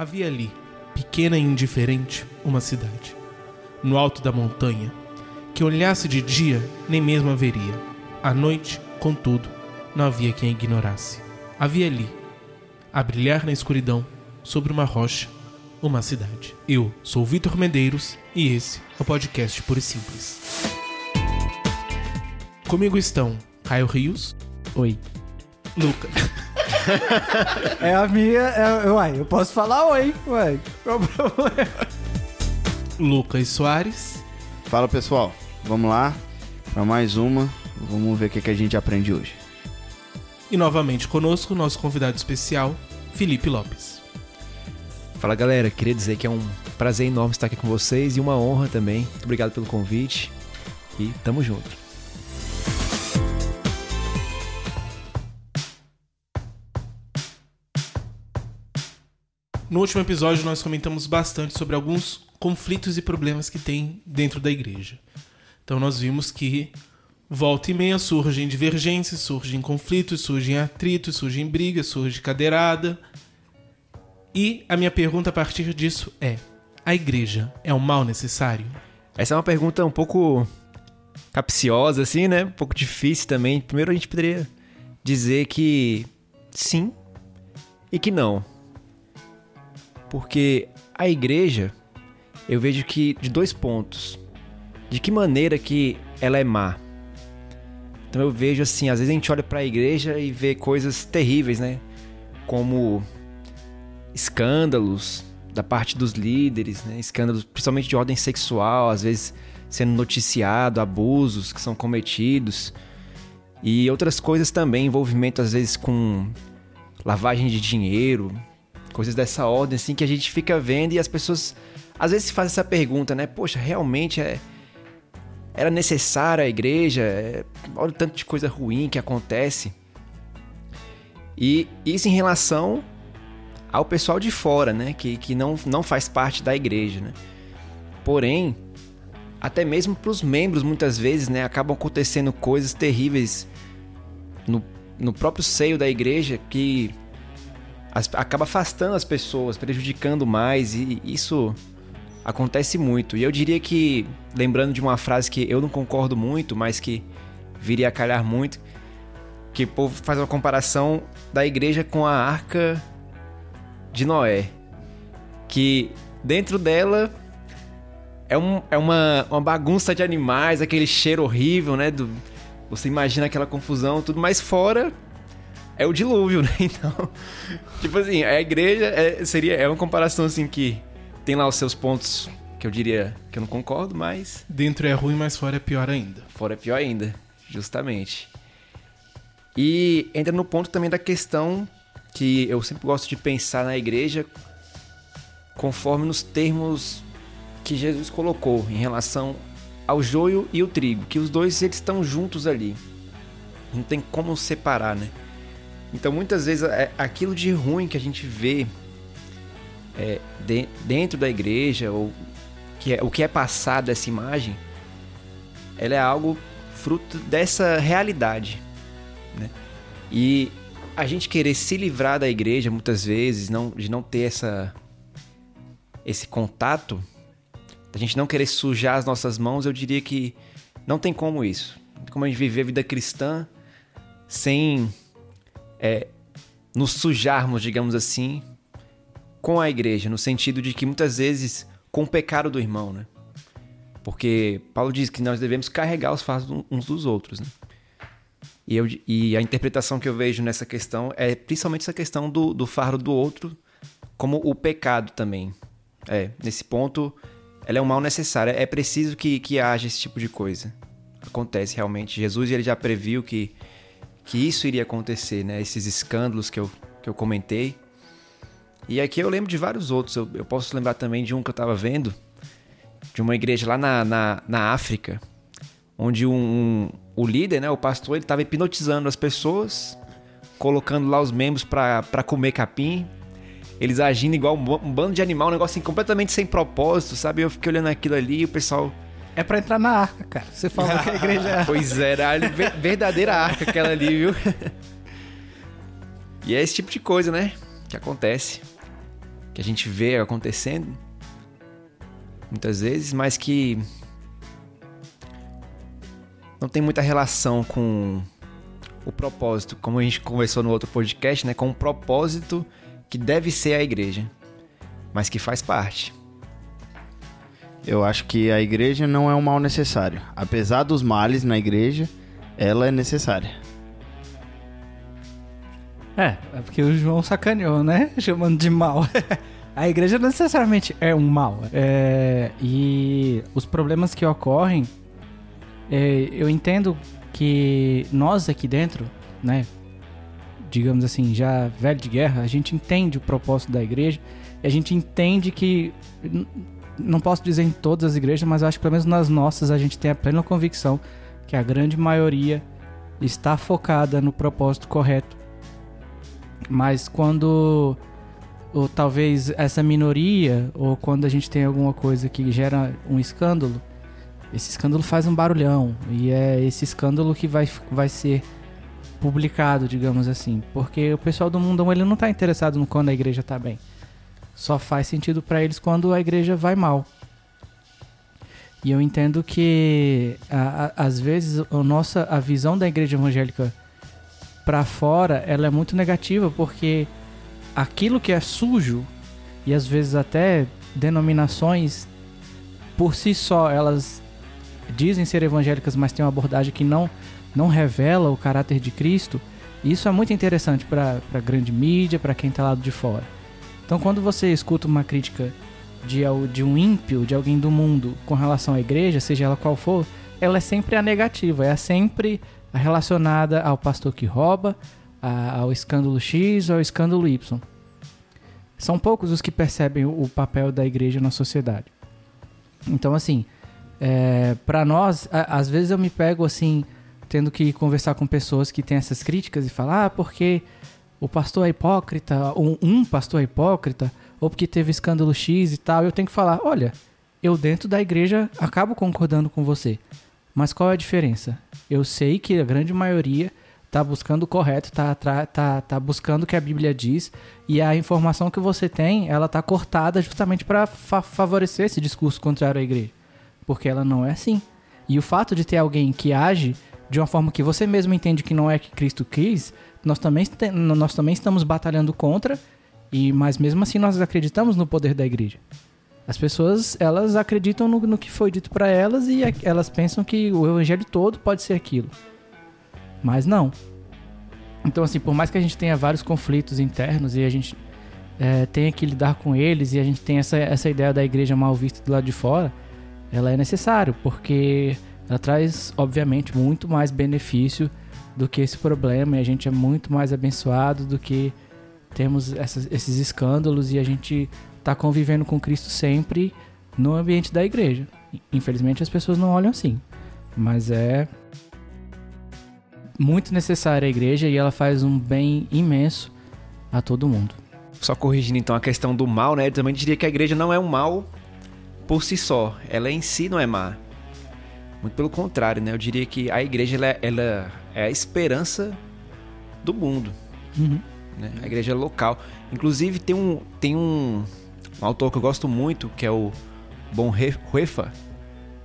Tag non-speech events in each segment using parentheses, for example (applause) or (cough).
Havia ali, pequena e indiferente, uma cidade. No alto da montanha, que olhasse de dia nem mesmo haveria. À noite, contudo, não havia quem ignorasse. Havia ali, a brilhar na escuridão, sobre uma rocha, uma cidade. Eu sou Vitor Medeiros e esse é o podcast Puro e Simples. Comigo estão Caio Rios. Oi. Luca. (laughs) (laughs) É a minha. É, uai, eu posso falar oi, uai. Qual o problema? Lucas Soares. Fala pessoal, vamos lá para mais uma. Vamos ver o que, que a gente aprende hoje. E novamente conosco, nosso convidado especial, Felipe Lopes. Fala galera, queria dizer que é um prazer enorme estar aqui com vocês e uma honra também. Muito obrigado pelo convite e tamo junto. No último episódio, nós comentamos bastante sobre alguns conflitos e problemas que tem dentro da igreja. Então, nós vimos que volta e meia surgem divergências, surgem conflitos, surgem atritos, surgem brigas, surge cadeirada. E a minha pergunta a partir disso é: a igreja é um mal necessário? Essa é uma pergunta um pouco capciosa, assim, né? Um pouco difícil também. Primeiro a gente poderia dizer que sim e que não. Porque a igreja, eu vejo que de dois pontos. De que maneira que ela é má? Então eu vejo assim, às vezes a gente olha para a igreja e vê coisas terríveis, né? Como escândalos da parte dos líderes, né? Escândalos principalmente de ordem sexual, às vezes sendo noticiado, abusos que são cometidos e outras coisas também, envolvimento às vezes com lavagem de dinheiro, coisas dessa ordem assim que a gente fica vendo e as pessoas às vezes se fazem essa pergunta, né? Poxa, realmente é era necessária a igreja? É... Olha o tanto de coisa ruim que acontece. E isso em relação ao pessoal de fora, né? Que, que não, não faz parte da igreja, né? Porém, até mesmo para os membros, muitas vezes, né? Acabam acontecendo coisas terríveis no, no próprio seio da igreja que as, acaba afastando as pessoas, prejudicando mais, e isso acontece muito. E eu diria que, lembrando de uma frase que eu não concordo muito, mas que viria a calhar muito, que o povo faz uma comparação da igreja com a arca de Noé. Que dentro dela é, um, é uma, uma bagunça de animais, aquele cheiro horrível, né? Do, você imagina aquela confusão, tudo, mas fora é o dilúvio, (laughs) né? Então, tipo assim, a igreja é, seria é uma comparação assim que tem lá os seus pontos que eu diria que eu não concordo, mas Dentro é ruim, mas fora é pior ainda. fora é pior ainda, justamente. E entra no ponto também da questão que eu sempre gosto de pensar na igreja conforme nos termos que Jesus colocou em relação ao joio e o trigo, que os dois eles estão juntos ali. Não tem como separar, né? Então muitas vezes é aquilo de ruim que a gente vê é, de, dentro da igreja ou que é, o que é passado dessa imagem, ela é algo fruto dessa realidade, né? E a gente querer se livrar da igreja muitas vezes, não, de não ter essa esse contato, a gente não querer sujar as nossas mãos, eu diria que não tem como isso. Como a gente viver a vida cristã sem é, nos sujarmos, digamos assim, com a igreja, no sentido de que muitas vezes com o pecado do irmão, né? Porque Paulo diz que nós devemos carregar os fardos uns dos outros, né? E, eu, e a interpretação que eu vejo nessa questão é principalmente essa questão do, do fardo do outro como o pecado também. É, nesse ponto, ela é um mal necessário. É preciso que, que haja esse tipo de coisa. Acontece realmente. Jesus ele já previu que, que isso iria acontecer, né? Esses escândalos que eu, que eu comentei. E aqui eu lembro de vários outros. Eu, eu posso lembrar também de um que eu estava vendo, de uma igreja lá na, na, na África, onde um, um, o líder, né, o pastor, ele estava hipnotizando as pessoas, colocando lá os membros para comer capim, eles agindo igual um, um bando de animal, um negócio assim, completamente sem propósito, sabe? Eu fiquei olhando aquilo ali e o pessoal... É pra entrar na arca, cara. Você falou que a igreja é. (laughs) Pois é, era a ver- verdadeira arca aquela ali, viu? e é esse tipo de coisa, né? Que acontece. que a gente vê acontecendo muitas vezes, mas que não tem muita relação com o propósito, como a gente conversou no outro podcast, né, com o propósito que deve ser a igreja, mas que faz parte. Eu acho que a igreja não é um mal necessário. Apesar dos males na igreja, ela é necessária. É, é porque o João sacaneou, né? (laughs) Chamando de mal. (laughs) a igreja não necessariamente é um mal. É, e os problemas que ocorrem, é, eu entendo que nós aqui dentro, né? Digamos assim, já velho de guerra, a gente entende o propósito da igreja. E a gente entende que. Não posso dizer em todas as igrejas, mas acho que pelo menos nas nossas a gente tem a plena convicção que a grande maioria está focada no propósito correto. Mas quando ou talvez essa minoria ou quando a gente tem alguma coisa que gera um escândalo, esse escândalo faz um barulhão e é esse escândalo que vai, vai ser publicado, digamos assim, porque o pessoal do mundão ele não está interessado no quando a igreja está bem. Só faz sentido para eles quando a igreja vai mal. E eu entendo que a, a, às vezes a nossa a visão da igreja evangélica para fora, ela é muito negativa porque aquilo que é sujo e às vezes até denominações por si só elas dizem ser evangélicas, mas tem uma abordagem que não não revela o caráter de Cristo. Isso é muito interessante para a grande mídia, para quem está lá de fora. Então, quando você escuta uma crítica de, de um ímpio, de alguém do mundo com relação à igreja, seja ela qual for, ela é sempre a negativa, é sempre relacionada ao pastor que rouba, a, ao escândalo X ou ao escândalo Y. São poucos os que percebem o, papel da igreja na sociedade. Então, assim, é, para nós, a, às vezes eu me pego assim, tendo que conversar com pessoas que têm essas críticas e falar, ah, porque o pastor é hipócrita, ou um pastor é hipócrita, ou porque teve escândalo X e tal, eu tenho que falar, olha, eu dentro da igreja acabo concordando com você. Mas qual é a diferença? Eu sei que a grande maioria está buscando o correto, está tá, tá buscando o que a Bíblia diz, e a informação que você tem, ela está cortada justamente para fa favorecer esse discurso contrário à igreja. Porque ela não é assim. E o fato de ter alguém que age de uma forma que você mesmo entende que não é que Cristo quis, nós também, nós também estamos batalhando contra, e mas mesmo assim nós acreditamos no poder da igreja. As pessoas, elas acreditam no, no que foi dito para elas e elas pensam que o evangelho todo pode ser aquilo. Mas não. Então, assim, por mais que a gente tenha vários conflitos internos e a gente é, tenha que lidar com eles e a gente tenha essa, essa ideia da igreja mal vista do lado de fora, ela é necessário, porque ela traz, obviamente, muito mais benefício do que esse problema e a gente é muito mais abençoado do que temos essas, esses escândalos e a gente está convivendo com Cristo sempre no ambiente da igreja. Infelizmente as pessoas não olham assim, mas é muito necessária a igreja e ela faz um bem imenso a todo mundo. Só corrigindo então a questão do mal, né? Eu também diria que a igreja não é um mal por si só. Ela em si não é má. Muito pelo contrário, né? Eu diria que a igreja ela, ela é a esperança do mundo. Uhum. Né? A igreja é local. Inclusive tem um, tem um, um autor que eu gosto muito, que é o Bonhoeffer.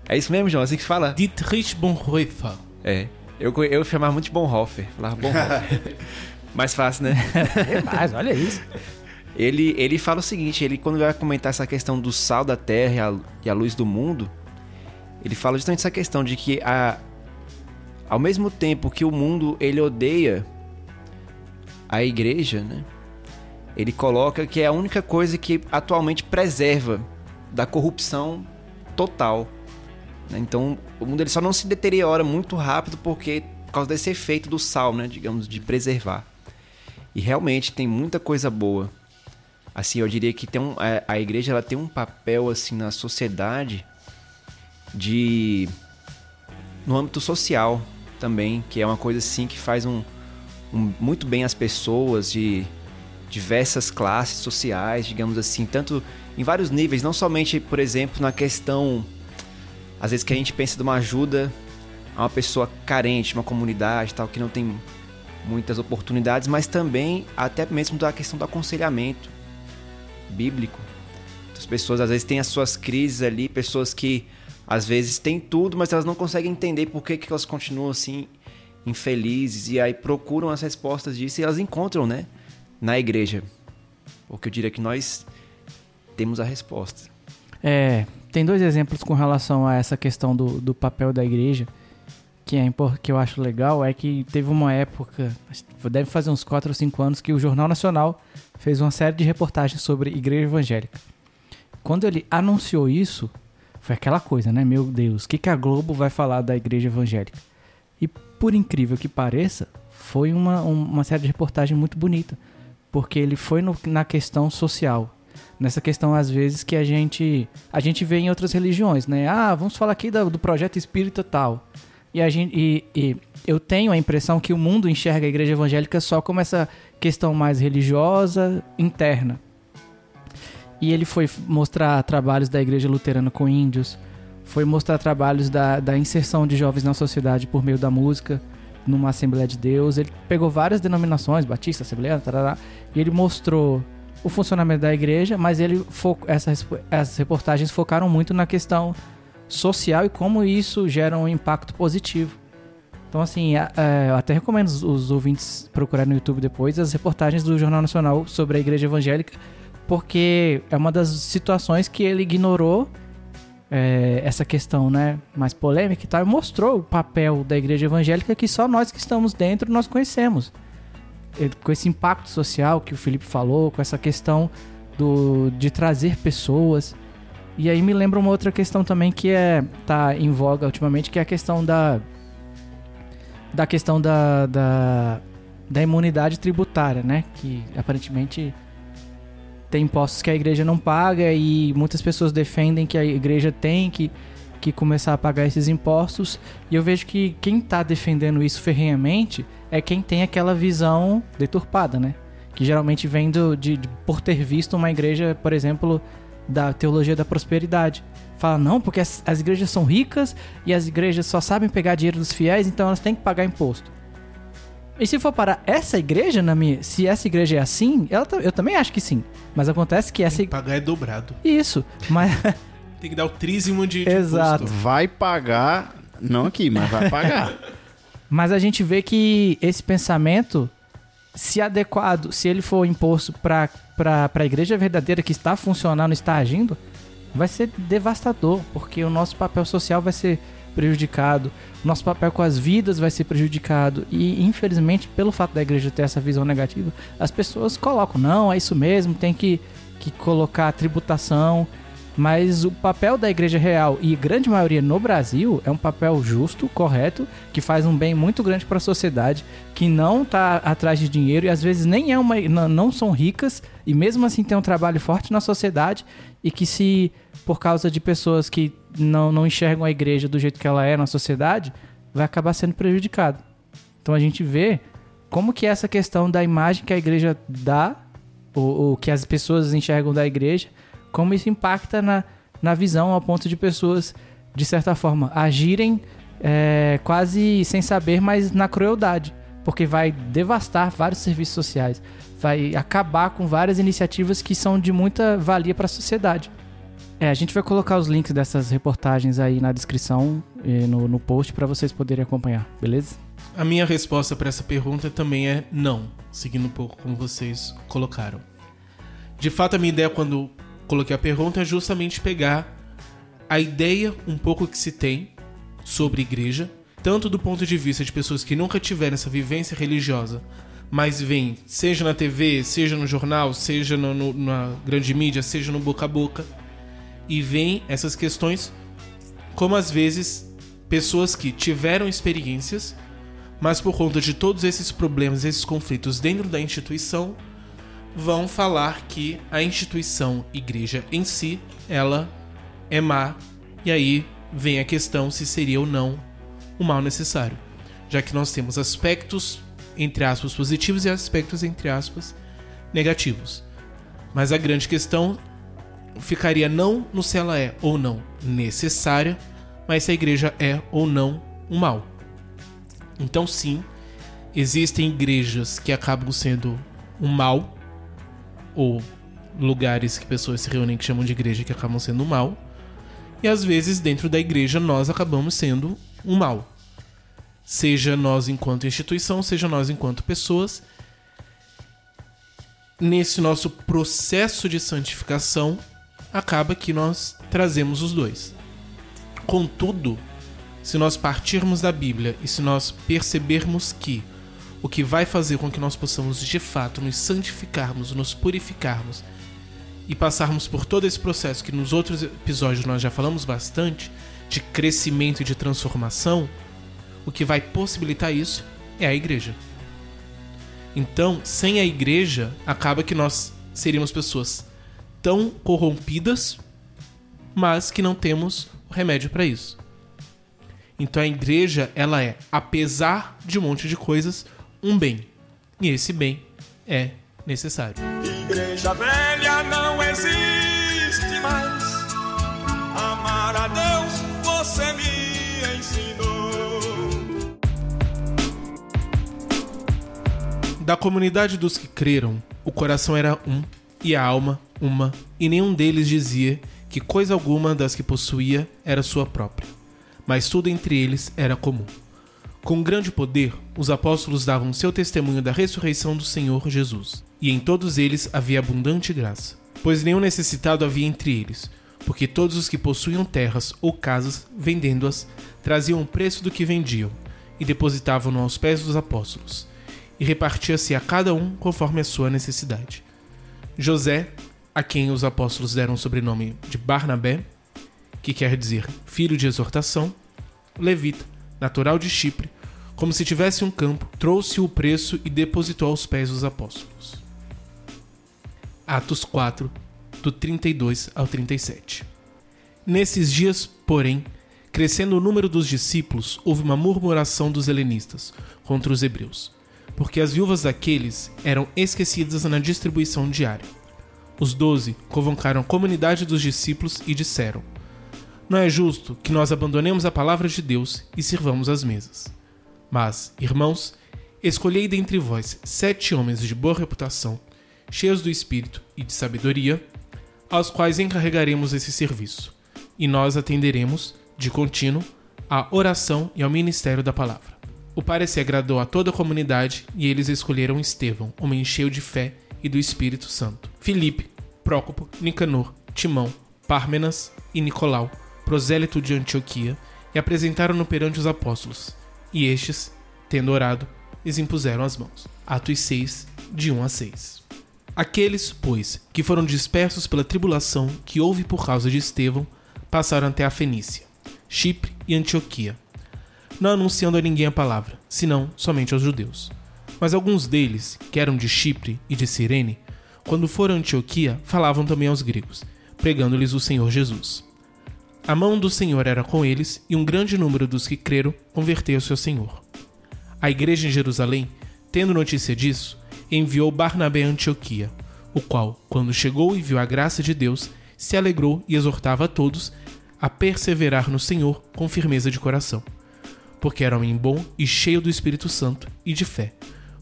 É isso mesmo, João? É assim que se fala? Dietrich Bonhoeffer. É. Eu, eu chamava muito de Bonhoeffer. Falava Bonhoeffer. (laughs) Mais fácil, né? É mais, olha isso. Ele, ele fala o seguinte, ele quando vai comentar essa questão do sal da terra e a, e a luz do mundo, ele fala justamente essa questão de que a, ao mesmo tempo que o mundo ele odeia a igreja, né? Ele coloca que é a única coisa que atualmente preserva da corrupção total. Né? Então, o mundo ele só não se deteriora muito rápido porque por causa desse efeito do sal, né, digamos, de preservar. E realmente tem muita coisa boa. Assim, eu diria que tem um, a, a igreja ela tem um papel assim na sociedade de no âmbito social também, que é uma coisa assim que faz um, um muito bem as pessoas de diversas classes sociais, digamos assim, tanto em vários níveis, não somente, por exemplo, na questão às vezes que a gente pensa de uma ajuda a uma pessoa carente, uma comunidade, tal, que não tem muitas oportunidades, mas também até mesmo da questão do aconselhamento, bíblico. As pessoas às vezes têm as suas crises ali, pessoas que às vezes têm tudo, mas elas não conseguem entender por que, que elas continuam assim infelizes e aí procuram as respostas disso e elas encontram, né, na igreja. Porque eu diria que nós temos a resposta. É, tem dois exemplos com relação a essa questão do, do papel da igreja que, é, que eu acho legal é que teve uma época, deve fazer uns 4 ou 5 anos, que o Jornal Nacional fez uma série de reportagens sobre igreja evangélica. Quando ele anunciou isso, foi aquela coisa, né? Meu Deus, o que, que a Globo vai falar da igreja evangélica? E por incrível que pareça, foi uma, uma série de reportagem muito bonita, porque ele foi no, na questão social, nessa questão às vezes que a gente a gente vê em outras religiões, né? Ah, vamos falar aqui do, do projeto espírita tal. E, a gente, e, e eu tenho a impressão que o mundo enxerga a igreja evangélica só como essa questão mais religiosa, interna. E ele foi mostrar trabalhos da igreja luterana com índios, foi mostrar trabalhos da, da inserção de jovens na sociedade por meio da música, numa Assembleia de Deus. Ele pegou várias denominações, Batista, Assembleia, tarará, e ele mostrou o funcionamento da igreja, mas ele essas, essas reportagens focaram muito na questão social e como isso gera um impacto positivo. Então, assim, é, eu até recomendo os, os ouvintes procurarem no YouTube depois as reportagens do Jornal Nacional sobre a Igreja Evangélica, porque é uma das situações que ele ignorou é, essa questão né, mais polêmica e tal, e mostrou o papel da Igreja Evangélica que só nós que estamos dentro nós conhecemos. Com esse impacto social que o Felipe falou, com essa questão do, de trazer pessoas e aí me lembra uma outra questão também que é tá em voga ultimamente, que é a questão da da questão da, da, da imunidade tributária, né? Que aparentemente tem impostos que a igreja não paga e muitas pessoas defendem que a igreja tem que, que começar a pagar esses impostos. E eu vejo que quem está defendendo isso ferrenhamente é quem tem aquela visão deturpada, né? Que geralmente vem do, de, de por ter visto uma igreja, por exemplo, da teologia da prosperidade. Fala, não, porque as, as igrejas são ricas e as igrejas só sabem pegar dinheiro dos fiéis, então elas têm que pagar imposto. E se for para essa igreja, na minha, se essa igreja é assim, ela, eu também acho que sim. Mas acontece que essa. Tem que pagar é dobrado. Isso, mas. (laughs) Tem que dar o trízimo de, Exato. imposto. Vai pagar, não aqui, mas vai pagar. (laughs) mas a gente vê que esse pensamento, se adequado, se ele for imposto para para a igreja verdadeira que está funcionando, está agindo, vai ser devastador, porque o nosso papel social vai ser prejudicado, nosso papel com as vidas vai ser prejudicado. E infelizmente, pelo fato da igreja ter essa visão negativa, as pessoas colocam, não, é isso mesmo, tem que, que colocar tributação, mas o papel da igreja real e grande maioria no Brasil é um papel justo, correto, que faz um bem muito grande para a sociedade, que não está atrás de dinheiro e às vezes nem é uma não são ricas e mesmo assim tem um trabalho forte na sociedade e que se por causa de pessoas que não, não enxergam a igreja do jeito que ela é na sociedade, vai acabar sendo prejudicado. Então a gente vê como que essa questão da imagem que a igreja dá, ou, ou que as pessoas enxergam da igreja, como isso impacta na, na visão ao ponto de pessoas, de certa forma, agirem é, quase sem saber, mas na crueldade. Porque vai devastar vários serviços sociais, vai acabar com várias iniciativas que são de muita valia para a sociedade. É, a gente vai colocar os links dessas reportagens aí na descrição, no, no post, para vocês poderem acompanhar, beleza? A minha resposta para essa pergunta também é não, seguindo um pouco como vocês colocaram. De fato, a minha ideia quando coloquei a pergunta é justamente pegar a ideia um pouco que se tem sobre igreja, tanto do ponto de vista de pessoas que nunca tiveram essa vivência religiosa, mas vêm, seja na TV, seja no jornal, seja no, no, na grande mídia, seja no boca a boca, e veem essas questões como às vezes pessoas que tiveram experiências, mas por conta de todos esses problemas, esses conflitos dentro da instituição, vão falar que a instituição igreja em si, ela é má, e aí vem a questão se seria ou não o mal necessário, já que nós temos aspectos entre aspas positivos e aspectos entre aspas negativos. Mas a grande questão ficaria não no se ela é ou não necessária, mas se a igreja é ou não um mal. Então sim, existem igrejas que acabam sendo um mal, ou lugares que pessoas se reúnem que chamam de igreja que acabam sendo um mal. E às vezes dentro da igreja nós acabamos sendo um mal. Seja nós enquanto instituição, seja nós enquanto pessoas. Nesse nosso processo de santificação, acaba que nós trazemos os dois. Contudo, se nós partirmos da Bíblia e se nós percebermos que o que vai fazer com que nós possamos de fato nos santificarmos, nos purificarmos e passarmos por todo esse processo que nos outros episódios nós já falamos bastante de crescimento e de transformação, o que vai possibilitar isso é a igreja. Então, sem a igreja, acaba que nós seríamos pessoas tão corrompidas, mas que não temos o remédio para isso. Então a igreja, ela é, apesar de um monte de coisas, um bem. E esse bem é necessário. Igreja velha não existe mais. Amar a Deus você me ensinou. Da comunidade dos que creram, o coração era um e a alma uma, e nenhum deles dizia que coisa alguma das que possuía era sua própria, mas tudo entre eles era comum. Com grande poder, os apóstolos davam seu testemunho da ressurreição do Senhor Jesus, e em todos eles havia abundante graça, pois nenhum necessitado havia entre eles, porque todos os que possuíam terras ou casas, vendendo-as, traziam o preço do que vendiam, e depositavam-no aos pés dos apóstolos, e repartia-se a cada um conforme a sua necessidade. José, a quem os apóstolos deram o sobrenome de Barnabé, que quer dizer filho de exortação, levita, natural de Chipre, como se tivesse um campo, trouxe o preço e depositou aos pés dos apóstolos. Atos 4, do 32 ao 37. Nesses dias, porém, crescendo o número dos discípulos, houve uma murmuração dos helenistas contra os hebreus, porque as viúvas daqueles eram esquecidas na distribuição diária. Os doze convocaram a comunidade dos discípulos e disseram: Não é justo que nós abandonemos a palavra de Deus e sirvamos as mesas. Mas, irmãos, escolhei dentre vós sete homens de boa reputação, cheios do espírito e de sabedoria, aos quais encarregaremos esse serviço, e nós atenderemos, de contínuo, à oração e ao ministério da palavra. O parecer agradou a toda a comunidade e eles escolheram Estevão, homem cheio de fé e do Espírito Santo, Filipe, Prócopo, Nicanor, Timão, Pármenas e Nicolau, prosélito de Antioquia, e apresentaram-no perante os apóstolos. E estes, tendo orado, lhes impuseram as mãos. Atos 6, de 1 a 6. Aqueles, pois, que foram dispersos pela tribulação que houve por causa de Estevão, passaram até a Fenícia, Chipre e Antioquia, não anunciando a ninguém a palavra, senão somente aos judeus. Mas alguns deles, que eram de Chipre e de Cirene, quando foram a Antioquia, falavam também aos gregos, pregando-lhes o Senhor Jesus. A mão do Senhor era com eles, e um grande número dos que creram converteu-se ao Senhor. A igreja em Jerusalém, tendo notícia disso, enviou Barnabé a Antioquia, o qual, quando chegou e viu a graça de Deus, se alegrou e exortava a todos a perseverar no Senhor com firmeza de coração, porque era homem bom e cheio do Espírito Santo e de fé.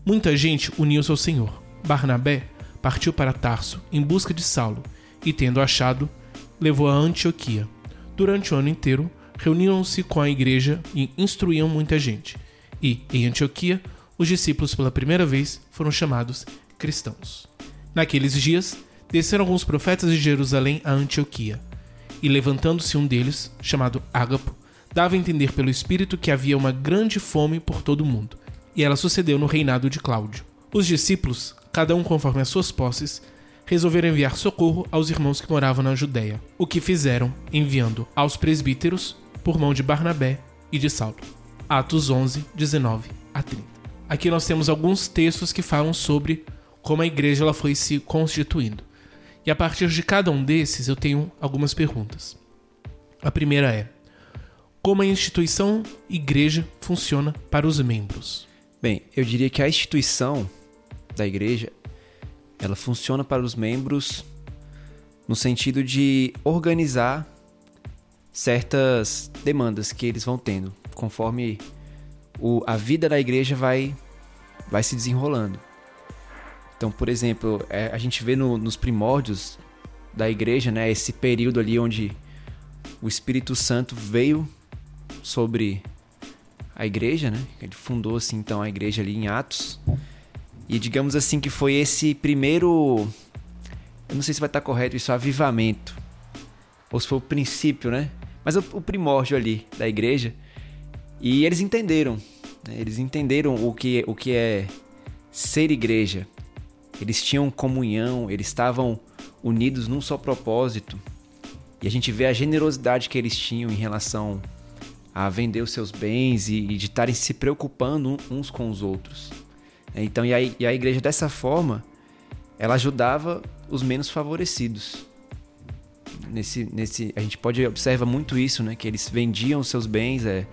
Muita gente uniu-se ao Senhor. Barnabé partiu para Tarso em busca de Saulo, e tendo achado, levou a Antioquia. Durante o ano inteiro, reuniam-se com a igreja e instruíam muita gente. E, em Antioquia, os discípulos pela primeira vez foram chamados cristãos. Naqueles dias, desceram alguns profetas de Jerusalém a Antioquia, e levantando-se um deles, chamado Ágapo, dava a entender pelo Espírito que havia uma grande fome por todo o mundo, e ela sucedeu no reinado de Cláudio. Os discípulos, cada um conforme as suas posses, resolveram enviar socorro aos irmãos que moravam na Judéia, o que fizeram enviando aos presbíteros por mão de Barnabé e de Saulo. Atos 11, 19 a 30. Aqui nós temos alguns textos que falam sobre como a igreja ela foi se constituindo. E a partir de cada um desses eu tenho algumas perguntas. A primeira é: como a instituição igreja funciona para os membros? Bem, eu diria que a instituição da igreja ela funciona para os membros no sentido de organizar certas demandas que eles vão tendo conforme o, a vida da igreja vai vai se desenrolando. Então, por exemplo, é, a gente vê no- nos primórdios da igreja, né, esse período ali onde o Espírito Santo veio sobre a igreja, né? Ele fundou assim então a igreja ali em Atos. E digamos assim que foi esse primeiro eu não sei se vai estar correto isso, avivamento. Ou se foi o princípio, né? Mas o, primórdio ali da igreja. E eles entenderam. né? Eles entenderam o que, o que é ser igreja. Eles tinham comunhão, eles estavam unidos num só propósito. E a gente vê a generosidade que eles tinham em relação a vender os seus bens e, e de estarem se preocupando uns com os outros. Então, e a, e a igreja dessa forma, ela ajudava os menos favorecidos. Nesse, nesse, a gente pode observa muito isso, né? Que eles vendiam os seus bens é,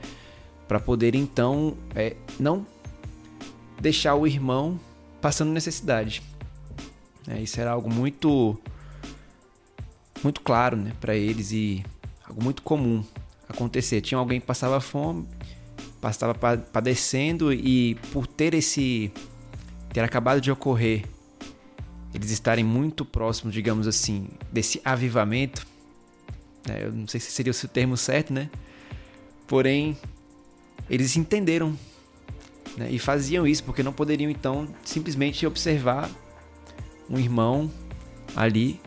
para poder então é, não deixar o irmão passando necessidade. É, isso era algo muito muito claro, né, para eles e algo muito comum acontecer. Tinha alguém que passava fome, passava pa- padecendo e por ter esse ter acabado de ocorrer, eles estarem muito próximos, digamos assim, desse avivamento. né, eu não sei se seria o termo certo, né? Porém, eles entenderam né, e faziam isso porque não poderiam então simplesmente observar um irmão ali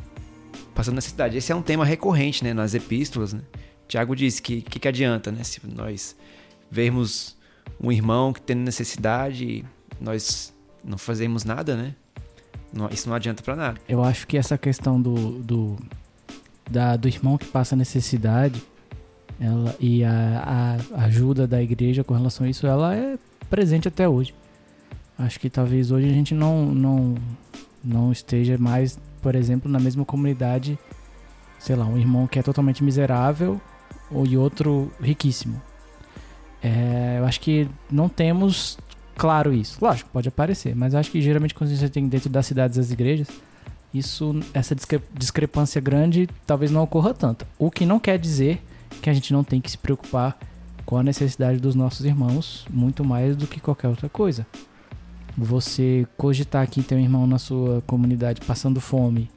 passando necessidade. Esse é um tema recorrente né, nas epístolas. Né? Tiago diz que que, que adianta né, se nós vermos um irmão que tem necessidade nós não fazemos nada, né? Não- isso não adianta para nada. Eu acho que essa questão do, do, da- do irmão que passa necessidade ela, e a, a ajuda da igreja com relação a isso, ela é presente até hoje. Acho que talvez hoje a gente não, não, não esteja mais, por exemplo, na mesma comunidade, sei lá, um irmão que é totalmente miserável ou e outro riquíssimo. É, eu acho que não temos claro isso. Lógico, pode aparecer, mas acho que geralmente quando você tem dentro das cidades as igrejas, isso, essa discre- discrepância grande talvez não ocorra tanto. O que não quer dizer que a gente não tem que se preocupar com a necessidade dos nossos irmãos muito mais do que qualquer outra coisa. Você cogitar que tem um irmão na sua comunidade passando fome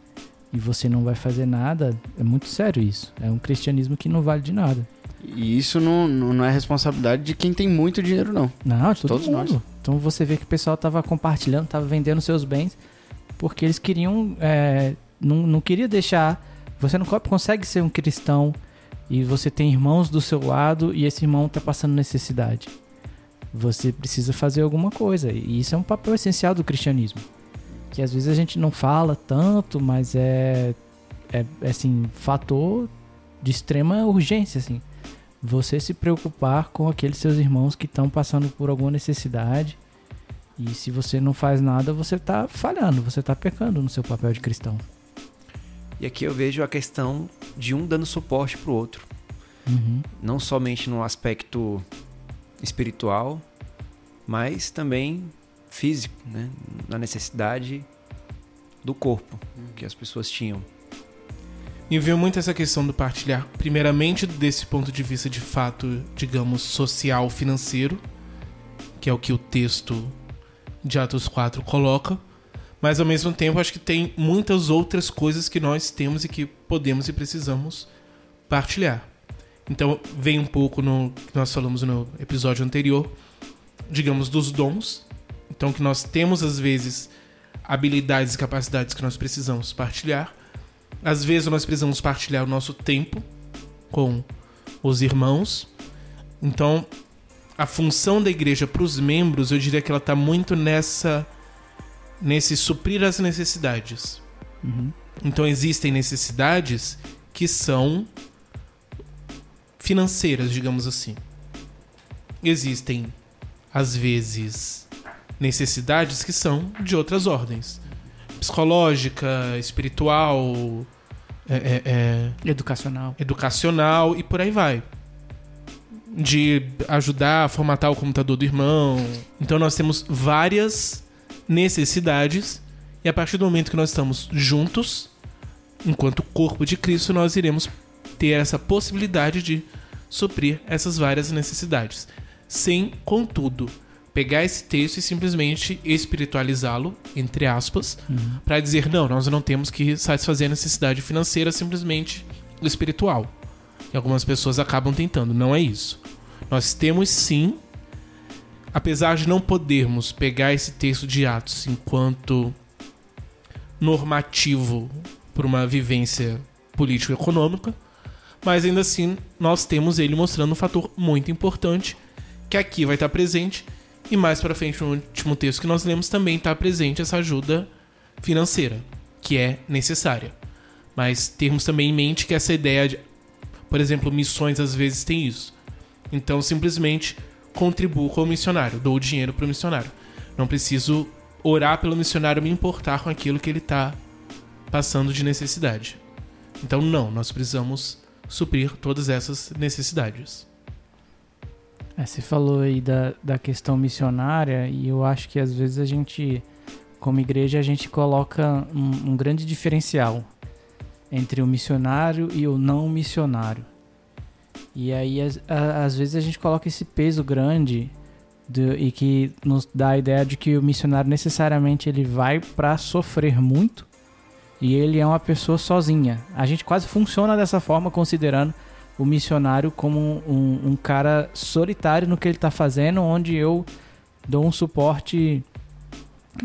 e você não vai fazer nada, é muito sério isso. É um cristianismo que não vale de nada. E isso não, não é responsabilidade de quem tem muito dinheiro, não. Não, de todo Todos mundo. nós. Então você vê que o pessoal tava compartilhando, tava vendendo seus bens, porque eles queriam. é, não, não queria deixar. Você não co- consegue ser um cristão e você tem irmãos do seu lado e esse irmão tá passando necessidade. Você precisa fazer alguma coisa. E isso é um papel essencial do cristianismo. Que às vezes a gente não fala tanto, mas é. É, é, assim, fator de extrema urgência, assim você se preocupar com aqueles seus irmãos que estão passando por alguma necessidade. E se você não faz nada, você está falhando, você está pecando no seu papel de cristão. E aqui eu vejo a questão de um dando suporte pro outro. Uhum. Não somente no aspecto espiritual, mas também físico, né? na necessidade do corpo que as pessoas tinham. E veio muito essa questão do partilhar, primeiramente desse ponto de vista de fato, digamos, social, financeiro, que é o que o texto de Atos 4 coloca, mas ao mesmo tempo acho que tem muitas outras coisas que nós temos e que podemos e precisamos partilhar. Então vem um pouco no que nós falamos no episódio anterior, digamos, dos dons. Então que nós temos às vezes habilidades e capacidades que nós precisamos partilhar. Às vezes nós precisamos partilhar o nosso tempo com os irmãos. Então, a função da igreja para os membros, eu diria que ela está muito nessa nesse suprir as necessidades. Uhum. Então existem necessidades que são financeiras, digamos assim. Existem às vezes necessidades que são de outras ordens, psicológica, espiritual, é- é- é, Educacional. educacional e por aí vai. De ajudar a formatar o computador do irmão. Então nós temos várias necessidades e a partir do momento que nós estamos juntos, enquanto corpo de Cristo, nós iremos ter essa possibilidade de suprir essas várias necessidades. Sem, contudo, pegar esse texto e simplesmente espiritualizá-lo, entre aspas, para dizer não, nós não temos que satisfazer a necessidade financeira simplesmente espiritual. E algumas pessoas acabam tentando, não é isso. Nós temos sim, apesar de não podermos pegar esse texto de Atos enquanto normativo para uma vivência político-econômica, mas ainda assim nós temos ele mostrando um fator muito importante que aqui vai estar presente e mais para frente no último texto que nós lemos também está presente essa ajuda financeira que é necessária. Mas termos também em mente que essa ideia de, por exemplo, missões às vezes tem isso. Então simplesmente contribuo com o missionário, dou dinheiro para o missionário. Não preciso orar pelo missionário me importar com aquilo que ele está passando de necessidade. Então não, nós precisamos suprir todas essas necessidades. É, você falou aí da, da questão missionária e eu acho que às vezes a gente, como igreja, a gente coloca um, um grande diferencial entre o missionário e o não missionário. E aí, às, às vezes, a gente coloca esse peso grande do- e que nos dá a ideia de que o missionário necessariamente ele vai para sofrer muito e ele é uma pessoa sozinha. A gente quase funciona dessa forma, considerando o missionário como um, um cara solitário no que ele está fazendo, onde eu dou um suporte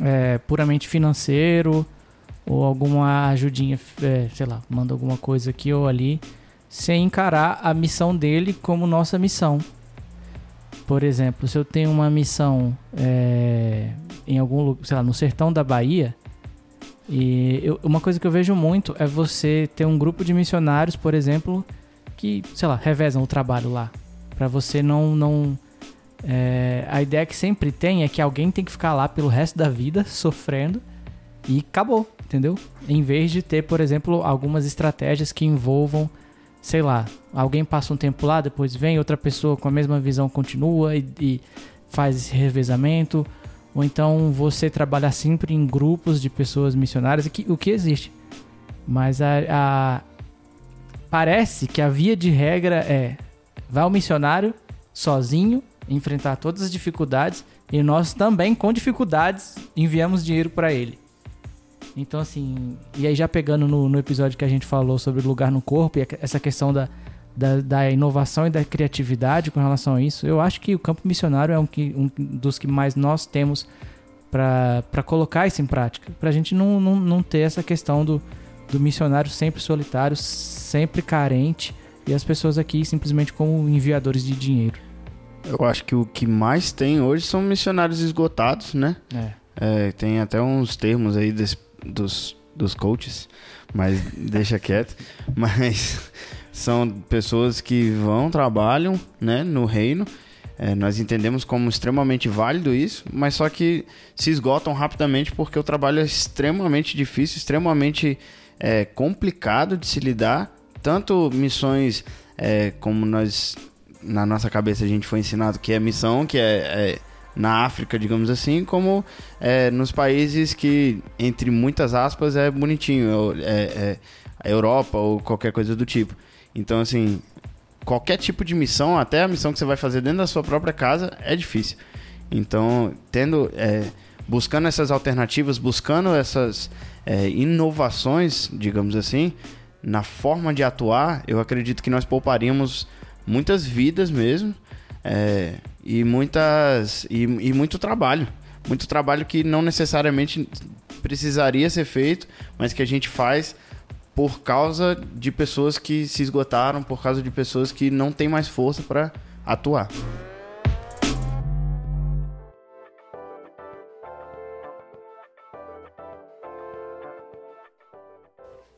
é, puramente financeiro ou alguma ajudinha, é, sei lá, manda alguma coisa aqui ou ali, sem encarar a missão dele como nossa missão. Por exemplo, se eu tenho uma missão é, em algum lugar, sei lá, no sertão da Bahia, e eu- uma coisa que eu vejo muito é você ter um grupo de missionários, por exemplo, que, sei lá, revezam o trabalho lá. Pra você não. não é, a ideia que sempre tem é que alguém tem que ficar lá pelo resto da vida sofrendo e acabou, entendeu? Em vez de ter, por exemplo, algumas estratégias que envolvam, sei lá, alguém passa um tempo lá, depois vem, outra pessoa com a mesma visão continua e, e faz esse revezamento. Ou então você trabalhar sempre em grupos de pessoas missionárias, o que existe. Mas a, a- parece que a via de regra é vai o missionário sozinho enfrentar todas as dificuldades e nós também com dificuldades enviamos dinheiro para ele. Então assim, e aí já pegando no, no episódio que a gente falou sobre o lugar no corpo e essa questão da, da, da inovação e da criatividade com relação a isso, eu acho que o campo missionário é um, que, um dos que mais nós temos para colocar isso em prática. Para a gente não, não, não ter essa questão do, do missionário sempre solitário, sempre carente, e as pessoas aqui simplesmente como enviadores de dinheiro. Eu acho que o que mais tem hoje são missionários esgotados, né? É. É, tem até uns termos aí des- dos, dos coaches, mas deixa (laughs) quieto. Mas (laughs) são pessoas que vão, trabalham né, no reino. É, nós entendemos como extremamente válido isso, mas só que se esgotam rapidamente porque o trabalho é extremamente difícil, extremamente é, complicado de se lidar. Tanto missões é, como nós, na nossa cabeça, a gente foi ensinado que é missão, que é- é na África, digamos assim, como é, nos países que, entre muitas aspas, é bonitinho, é, é a Europa ou qualquer coisa do tipo. Então, assim, qualquer tipo de missão, até a missão que você vai fazer dentro da sua própria casa, é difícil. Então, tendo, é, buscando essas alternativas, buscando essas é, inovações, digamos assim, na forma de atuar, eu acredito que nós pouparíamos muitas vidas mesmo é, e muitas e, e muito trabalho, muito trabalho que não necessariamente precisaria ser feito, mas que a gente faz por causa de pessoas que se esgotaram, por causa de pessoas que não têm mais força para atuar.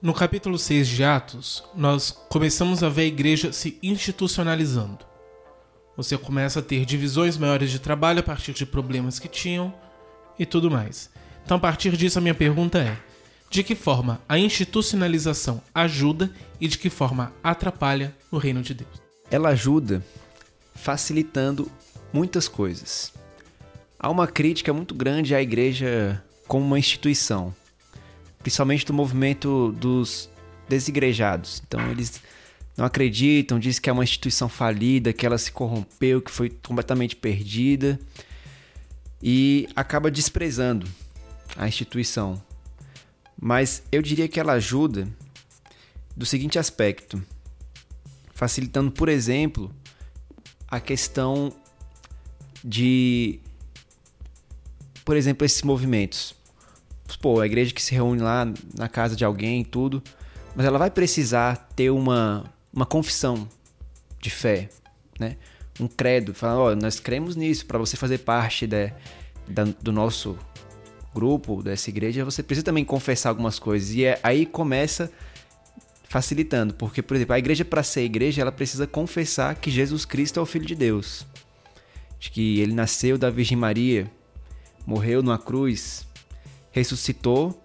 No capítulo 6 de Atos, nós começamos a ver a igreja se institucionalizando. Você começa a ter divisões maiores de trabalho a partir de problemas que tinham e tudo mais. Então, a partir disso, a minha pergunta é: de que forma a institucionalização ajuda e de que forma atrapalha o reino de Deus? ela ajuda facilitando muitas coisas. Há uma crítica muito grande à igreja como uma instituição, principalmente do movimento dos desigrejados. Então eles não acreditam, dizem que é uma instituição falida, que ela se corrompeu, que foi completamente perdida. e acaba desprezando a instituição. Mas eu diria que ela ajuda do seguinte aspecto: facilitando, por exemplo, a questão de, por exemplo, esses movimentos. Pô, a igreja que se reúne lá na casa de alguém e tudo, mas ela vai precisar ter uma, uma confissão de fé, né? Um credo, falando, ó, nós cremos nisso, para você fazer parte de, da, do nosso grupo, dessa igreja, você precisa também confessar algumas coisas. E é, aí começa facilitando, porque, por exemplo, a igreja, para ser igreja, ela precisa confessar que Jesus Cristo é o Filho de Deus. De que ele nasceu da Virgem Maria, morreu numa cruz, ressuscitou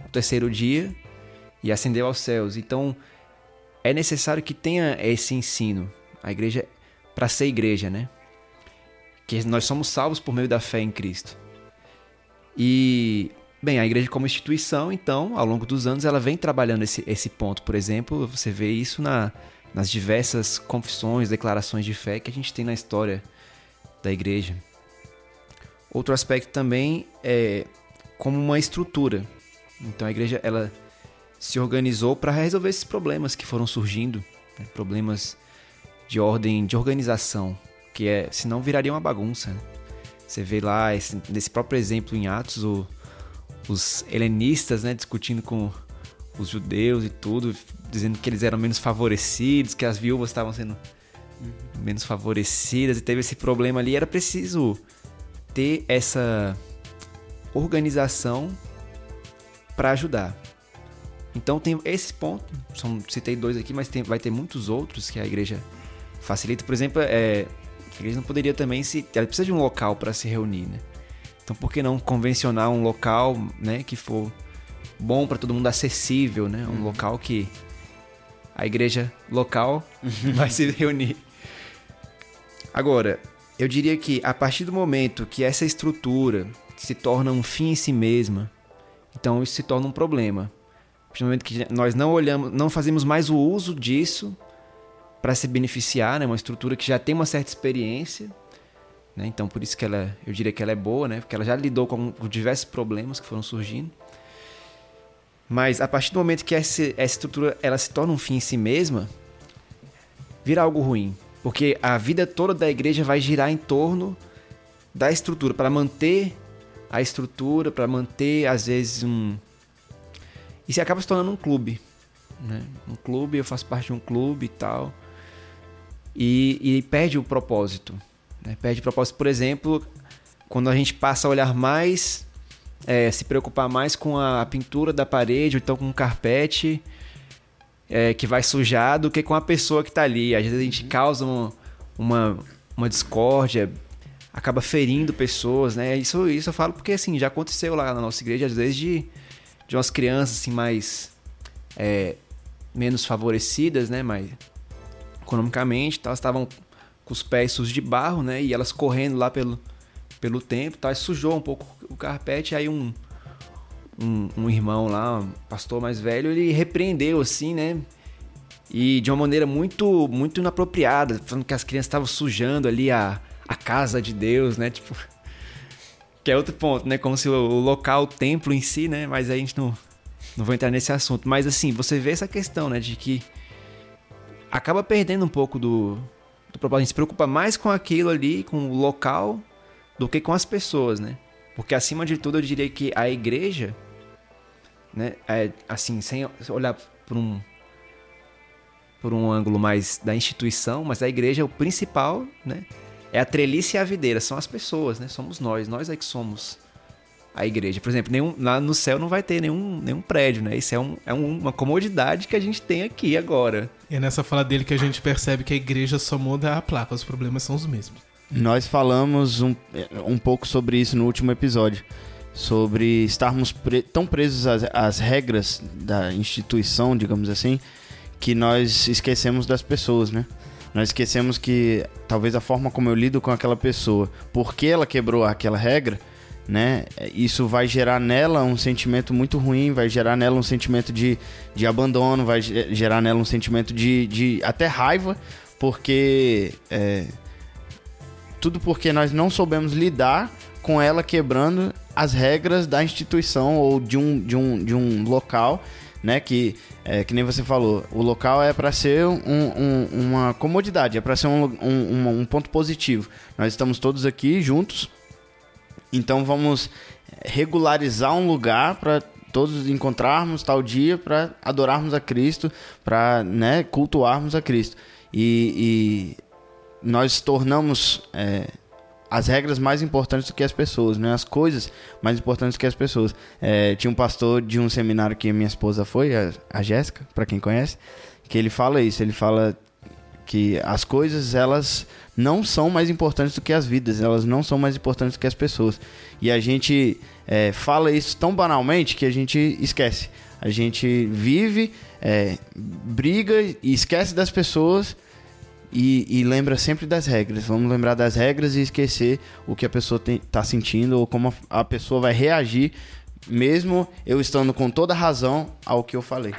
no terceiro dia e ascendeu aos céus. Então, é necessário que tenha esse ensino. A igreja, para ser igreja, né? Que nós somos salvos por meio da fé em Cristo. E Bem, a igreja como instituição, então, ao longo dos anos, ela vem trabalhando esse, esse ponto. Por exemplo, você vê isso na, nas diversas confissões, declarações de fé que a gente tem na história da igreja. Outro aspecto também é como uma estrutura. Então a igreja ela se organizou para resolver esses problemas que foram surgindo, né? problemas de ordem de organização, que é senão viraria uma bagunça. Né? Você vê lá esse, nesse próprio exemplo em Atos o os helenistas, né, discutindo com os judeus e tudo, dizendo que eles eram menos favorecidos, que as viúvas estavam sendo menos favorecidas e teve esse problema ali. Era preciso ter essa organização para ajudar. Então tem esse ponto, são, citei dois aqui, mas tem, vai ter muitos outros que a igreja facilita. Por exemplo, é, a igreja não poderia também se. Ela precisa de um local para se reunir, né? Então por que não convencionar um local, né, que for bom para todo mundo, acessível, né? Um uhum. local que a igreja local (laughs) vai se reunir. Agora, eu diria que a partir do momento que essa estrutura se torna um fim em si mesma, então isso se torna um problema. Do momento que nós não olhamos, não fazemos mais o uso disso para se beneficiar, né? Uma estrutura que já tem uma certa experiência, né? Então, por isso que ela, eu diria que ela é boa, né? Porque ela já lidou com, com diversos problemas que foram surgindo. Mas a partir do momento que essa, essa estrutura ela se torna um fim em si mesma, vira algo ruim. Porque a vida toda da igreja vai girar em torno da estrutura, para manter a estrutura, para manter, às vezes, um. E se acaba se tornando um clube. Né? Um clube, eu faço parte de um clube e tal. E, e perde o propósito. Né? Perde propósito, por exemplo, quando a gente passa a olhar mais, é, se preocupar mais com a pintura da parede, ou então com o carpete é, que vai sujar, do que com a pessoa que está ali. Às vezes a gente causa uma, uma, uma discórdia, acaba ferindo pessoas, né? Isso, isso eu falo porque, assim, já aconteceu lá na nossa igreja, às vezes, de, de umas crianças, assim, mais... É, menos favorecidas, né? Mais economicamente, elas estavam com os pés sujos de barro, né? E elas correndo lá pelo, pelo tempo, tá? sujou um pouco o carpete, aí um, um, um, irmão lá, um pastor mais velho, ele repreendeu assim, né? E de uma maneira muito muito inapropriada, falando que as crianças estavam sujando ali a, a casa de Deus, né? Tipo, que é outro ponto, né? Como se o, local, o templo em si, né? Mas aí a gente não, não vou entrar nesse assunto. Mas assim, você vê essa questão, né? De que acaba perdendo um pouco do, do propósito. A gente se preocupa mais com aquilo ali, com o local, do que com as pessoas, né? Porque acima de tudo eu diria que a igreja, né, é, assim, sem olhar por um por um ângulo mais da instituição, mas a igreja é o principal, né? É a trelice e a videira, são as pessoas, né? Somos nós, nós é que somos a igreja. Por exemplo, nenhum, lá no céu não vai ter nenhum, nenhum prédio, né? Isso é, um, é um, uma comodidade que a gente tem aqui agora. E é nessa fala dele que a gente percebe que a igreja só muda a placa, os problemas são os mesmos. Nós falamos um, um pouco sobre isso no último episódio. Sobre estarmos pre tão presos às, às regras da instituição, digamos assim, que nós esquecemos das pessoas, né? Nós esquecemos que talvez a forma como eu lido com aquela pessoa, porque ela quebrou aquela regra, né? Isso vai gerar nela um sentimento muito ruim, vai gerar nela um sentimento de, de abandono, vai gerar nela um sentimento de, de até raiva, porque é, tudo porque nós não soubemos lidar com ela quebrando as regras da instituição ou de um, de um, de um local, né? Que, é, que nem você falou, o local é para ser um- um- uma comodidade, é para ser um, um, um- ponto positivo. Nós estamos todos aqui juntos, então vamos regularizar um lugar para todos encontrarmos tal dia para adorarmos a Cristo, para né, cultuarmos a Cristo. E, e nós tornamos é, as regras mais importantes do que as pessoas, né? As coisas mais importantes do que as pessoas. É, tinha um pastor de um seminário que minha esposa foi, a, a Jéssica, para quem conhece, que ele fala isso. Ele fala que as coisas elas não são mais importantes do que as vidas, elas não são mais importantes do que as pessoas. E a gente é, fala isso tão banalmente que a gente esquece. A gente vive, é, briga e esquece das pessoas e, e lembra sempre das regras. Vamos lembrar das regras e esquecer o que a pessoa está sentindo ou como a, a pessoa vai reagir, mesmo eu estando com toda razão ao que eu falei.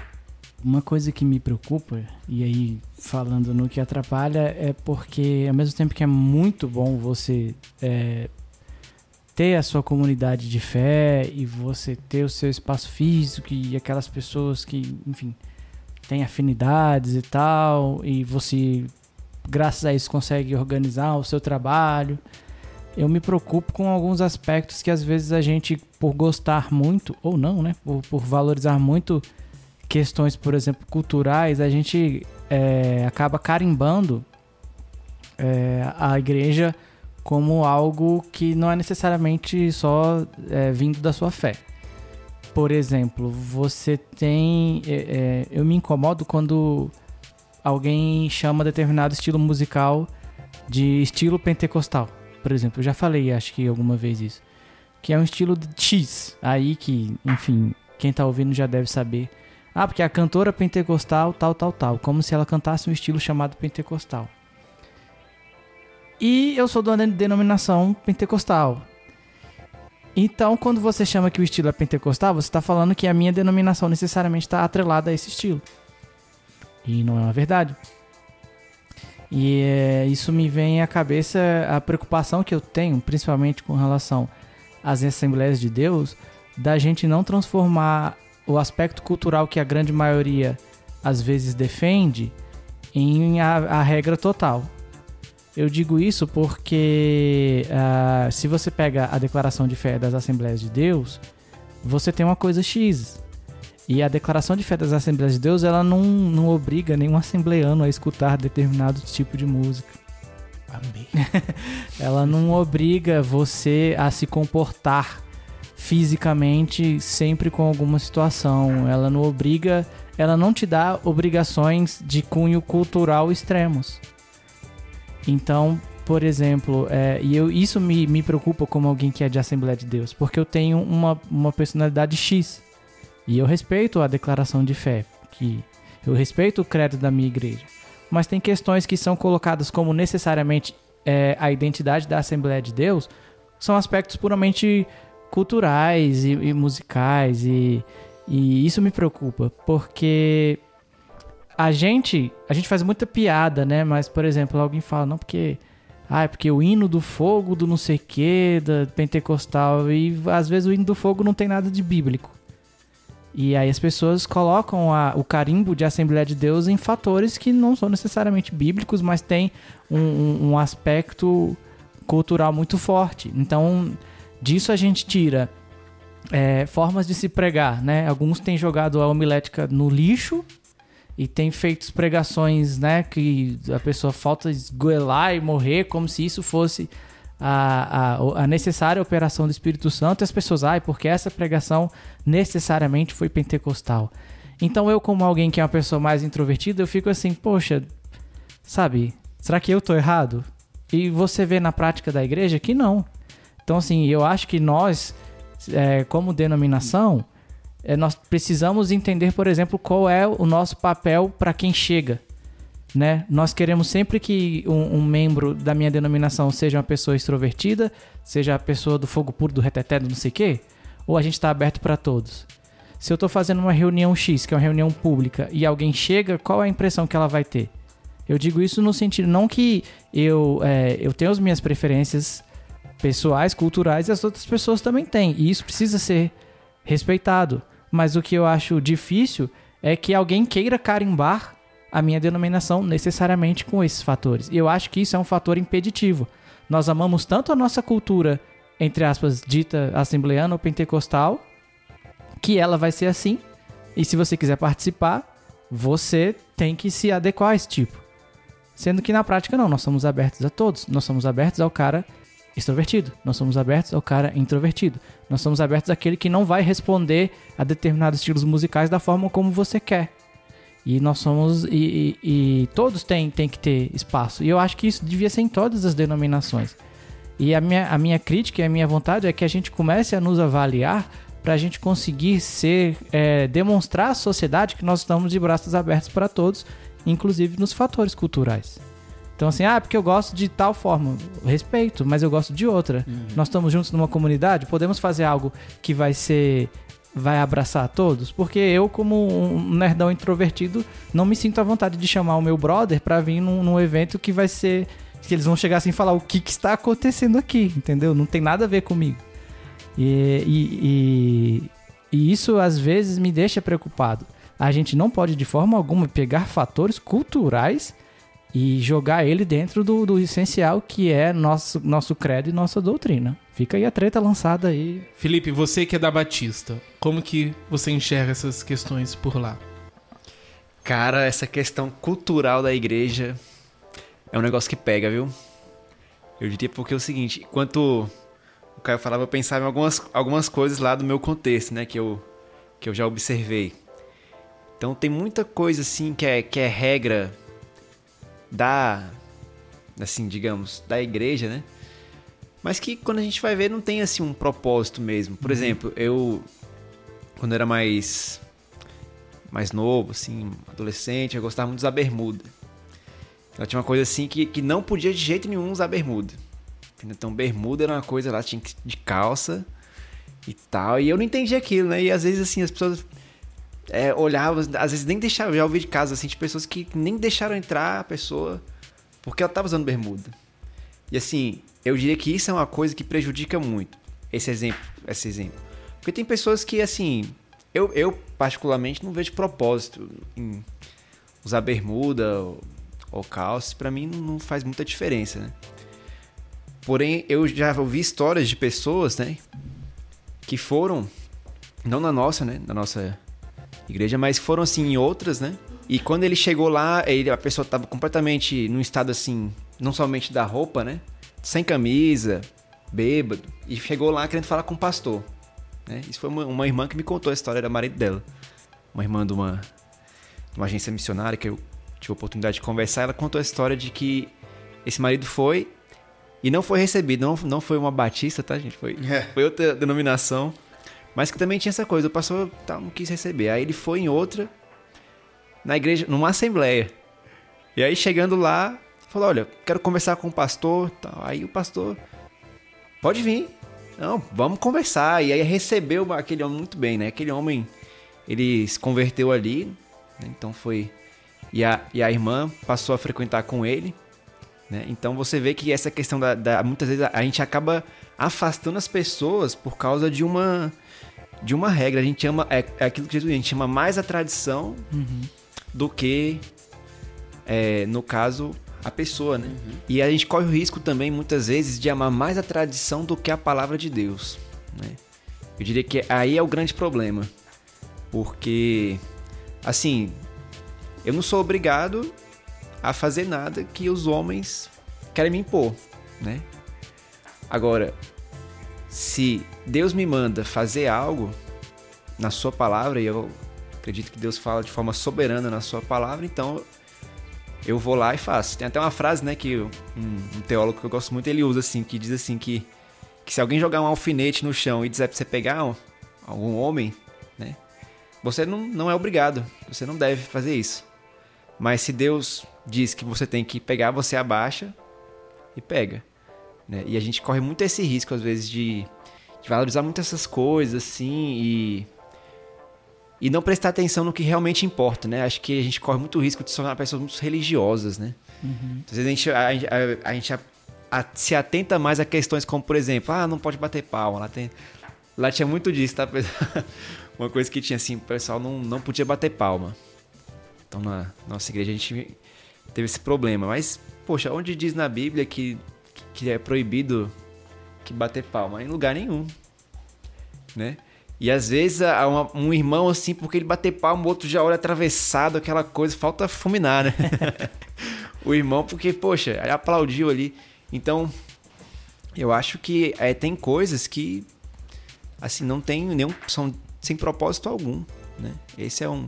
Uma coisa que me preocupa, e aí falando no que atrapalha, é porque ao mesmo tempo que é muito bom você é, ter a sua comunidade de fé e você ter o seu espaço físico e aquelas pessoas que, enfim, têm afinidades e tal, e você, graças a isso, consegue organizar o seu trabalho. Eu me preocupo com alguns aspectos que às vezes a gente, por gostar muito, ou não, né, por, por valorizar muito questões, por exemplo, culturais, a gente é, acaba carimbando é, a igreja como algo que não é necessariamente só é, vindo da sua fé. Por exemplo, você tem. é, é, eu me incomodo quando alguém chama determinado estilo musical de estilo pentecostal. Por exemplo, eu já falei, acho que alguma vez isso. Que é um estilo de X. Aí que, enfim, quem tá ouvindo já deve saber. Ah, porque a cantora pentecostal, tal, tal, tal. Como se ela cantasse um estilo chamado pentecostal. E eu sou de denominação pentecostal. Então, quando você chama que o estilo é pentecostal, você está falando que a minha denominação necessariamente está atrelada a esse estilo. E não é uma verdade. E é, isso me vem à cabeça a preocupação que eu tenho, principalmente com relação às Assembleias de Deus, da gente não transformar o aspecto cultural que a grande maioria às vezes defende em a, a regra total. Eu digo isso porque ah, se você pega a declaração de fé das Assembleias de Deus, você tem uma coisa X. E a declaração de fé das Assembleias de Deus, ela não, não obriga nenhum assembleano a escutar determinado tipo de música. Amém. (laughs) Ela não obriga você a se comportar fisicamente sempre com alguma situação. Ela não obriga, ela não te dá obrigações de cunho cultural extremos. Então, por exemplo, é, e eu, isso me, me preocupa como alguém que é de Assembleia de Deus, porque eu tenho uma, uma personalidade X. E eu respeito a declaração de fé, que eu respeito o credo da minha igreja. Mas tem questões que são colocadas como necessariamente é, a identidade da Assembleia de Deus, são aspectos puramente culturais e, e musicais, e, e isso me preocupa, porque a gente, a gente faz muita piada, né? Mas, por exemplo, alguém fala, não, porque. Ah, é porque o hino do fogo do não sei que, da pentecostal, e às vezes o hino do fogo não tem nada de bíblico. E aí as pessoas colocam a- o carimbo de Assembleia de Deus em fatores que não são necessariamente bíblicos, mas tem um, um- um aspecto cultural muito forte. Então, disso a gente tira é, formas de se pregar, né? Alguns têm jogado a homilética no lixo e têm feito pregações, né? Que a pessoa falta esgoelar e morrer como se isso fosse a, a, a necessária operação do Espírito Santo. E as pessoas, ai, porque essa pregação necessariamente foi pentecostal. Então eu, como alguém que é uma pessoa mais introvertida, eu fico assim, poxa, sabe, será que eu tô errado? E você vê na prática da igreja que não. Então, assim, eu acho que nós, é, como denominação, é, nós precisamos entender, por exemplo, qual é o nosso papel para quem chega. Né? Nós queremos sempre que um, um membro da minha denominação seja uma pessoa extrovertida, seja a pessoa do fogo puro, do reteté, do não sei o quê, ou a gente está aberto para todos. Se eu estou fazendo uma reunião X, que é uma reunião pública, e alguém chega, qual é a impressão que ela vai ter? Eu digo isso no sentido, não que eu, é, eu tenho as minhas preferências pessoais, culturais, e as outras pessoas também têm. E isso precisa ser respeitado. Mas o que eu acho difícil é que alguém queira carimbar a minha denominação necessariamente com esses fatores. E eu acho que isso é um fator impeditivo. Nós amamos tanto a nossa cultura, entre aspas, dita assembleana ou pentecostal, que ela vai ser assim. E se você quiser participar, você tem que se adequar a esse tipo. Sendo que na prática não, nós somos abertos a todos. Nós somos abertos ao cara extrovertido. Nós somos abertos ao cara introvertido. Nós somos abertos àquele que não vai responder a determinados estilos musicais da forma como você quer. E nós somos. E, e, e todos têm, têm que ter espaço. E eu acho que isso devia ser em todas as denominações. E a minha, a minha crítica e a minha vontade é que a gente comece a nos avaliar para a gente conseguir ser. É, demonstrar à sociedade que nós estamos de braços abertos para todos, inclusive nos fatores culturais. Então, assim, ah, porque eu gosto de tal forma. Respeito, mas eu gosto de outra. Nós estamos juntos numa comunidade, podemos fazer algo que vai ser. Vai abraçar a todos? Porque eu, como um nerdão introvertido, não me sinto à vontade de chamar o meu brother pra vir num, num evento que vai ser. que eles vão chegar assim e falar o que, que está acontecendo aqui, entendeu? Não tem nada a ver comigo. E, e, e, e isso às vezes me deixa preocupado. A gente não pode de forma alguma pegar fatores culturais e jogar ele dentro do, do essencial que é nosso, nosso credo e nossa doutrina. Fica aí a treta lançada aí. Felipe, você que é da Batista, como que você enxerga essas questões por lá? Cara, essa questão cultural da igreja é um negócio que pega, viu? Eu diria porque é o seguinte, enquanto o Caio falava, eu pensava em algumas, algumas coisas lá do meu contexto, né? Que eu, que eu já observei. Então tem muita coisa assim que é, que é regra da. Assim, digamos, da igreja, né? Mas que quando a gente vai ver não tem assim um propósito mesmo. Por exemplo, eu. Quando era mais. Mais novo, assim, adolescente, eu gostava muito de usar bermuda. Ela tinha uma coisa assim que, que não podia de jeito nenhum usar bermuda. Então, bermuda era uma coisa lá, tinha que de calça e tal. E eu não entendia aquilo, né? E às vezes, assim, as pessoas é, olhavam, às vezes nem deixavam. Já ouvi de casos, assim, de pessoas que nem deixaram entrar a pessoa porque ela tava usando bermuda. E assim, eu diria que isso é uma coisa que prejudica muito. Esse exemplo, esse exemplo. Porque tem pessoas que, assim, eu, eu particularmente não vejo propósito em usar bermuda ou, ou calça. Pra mim não faz muita diferença, né? Porém, eu já ouvi histórias de pessoas, né? Que foram, não na nossa, né? Na nossa igreja, mas foram assim em outras, né? E quando ele chegou lá, ele, a pessoa tava completamente num estado assim, não somente da roupa, né? Sem camisa, bêbado. E chegou lá querendo falar com o pastor. Né? Isso foi uma, uma irmã que me contou a história, era marido dela. Uma irmã de uma, de uma agência missionária que eu tive a oportunidade de conversar. Ela contou a história de que esse marido foi e não foi recebido. Não, não foi uma batista, tá, gente? Foi, É. foi outra denominação. Mas que também tinha essa coisa. O pastor tá, não quis receber. Aí ele foi em outra, na igreja, numa assembleia. E aí chegando lá, falou: Olha, quero conversar com o pastor. Tal. Aí o pastor, pode vir. Não, vamos conversar. E aí recebeu aquele homem muito bem, né? Aquele homem, ele se converteu ali. né? Então foi. E a, e a irmã passou a frequentar com ele. Né? Então você vê que essa questão da, da- Muitas vezes a, gente acaba afastando as pessoas por causa de uma. De uma regra. A gente ama. É, é aquilo que Jesus diz, a gente chama mais a tradição do que, é, no caso, a pessoa, né? E a gente corre o risco também, muitas vezes, de amar mais a tradição do que a palavra de Deus, né? Eu diria que aí é o grande problema. Porque, assim, eu não sou obrigado a fazer nada que os homens querem me impor, né? Agora, se Deus me manda fazer algo na sua palavra, e eu acredito que Deus fala de forma soberana na sua palavra, então eu vou lá e faço. Tem até uma frase, né, que um, um teólogo que eu gosto muito, ele usa assim, que diz assim que, que se alguém jogar um alfinete no chão e disser pra você pegar um- algum homem, né, você não, não é obrigado, você não deve fazer isso. Mas se Deus diz que você tem que pegar, você abaixa e pega. Né? E a gente corre muito esse risco, às vezes, de, de valorizar muito essas coisas, assim, e, e não prestar atenção no que realmente importa, né? Acho que a gente corre muito risco de se tornar pessoas muito religiosas, né? Às vezes a gente, a, a- a gente a- se atenta mais a questões como, por exemplo, ah, não pode bater palma. Lá, tem, lá tinha muito disso, tá? (laughs) Uma coisa que tinha assim, o pessoal não, não podia bater palma. Então na nossa igreja a gente teve esse problema. Mas, poxa, onde diz na Bíblia que, que é proibido que bater palma? Em lugar nenhum. Né? E às vezes a- uma- um irmão, assim, porque ele bater palma, o outro já olha atravessado, aquela coisa, falta fulminar, né? (laughs) o irmão, porque, poxa, ele aplaudiu ali. Então, eu acho que é, tem coisas que, assim, não tem nenhum. são sem propósito algum, né? Esse é um.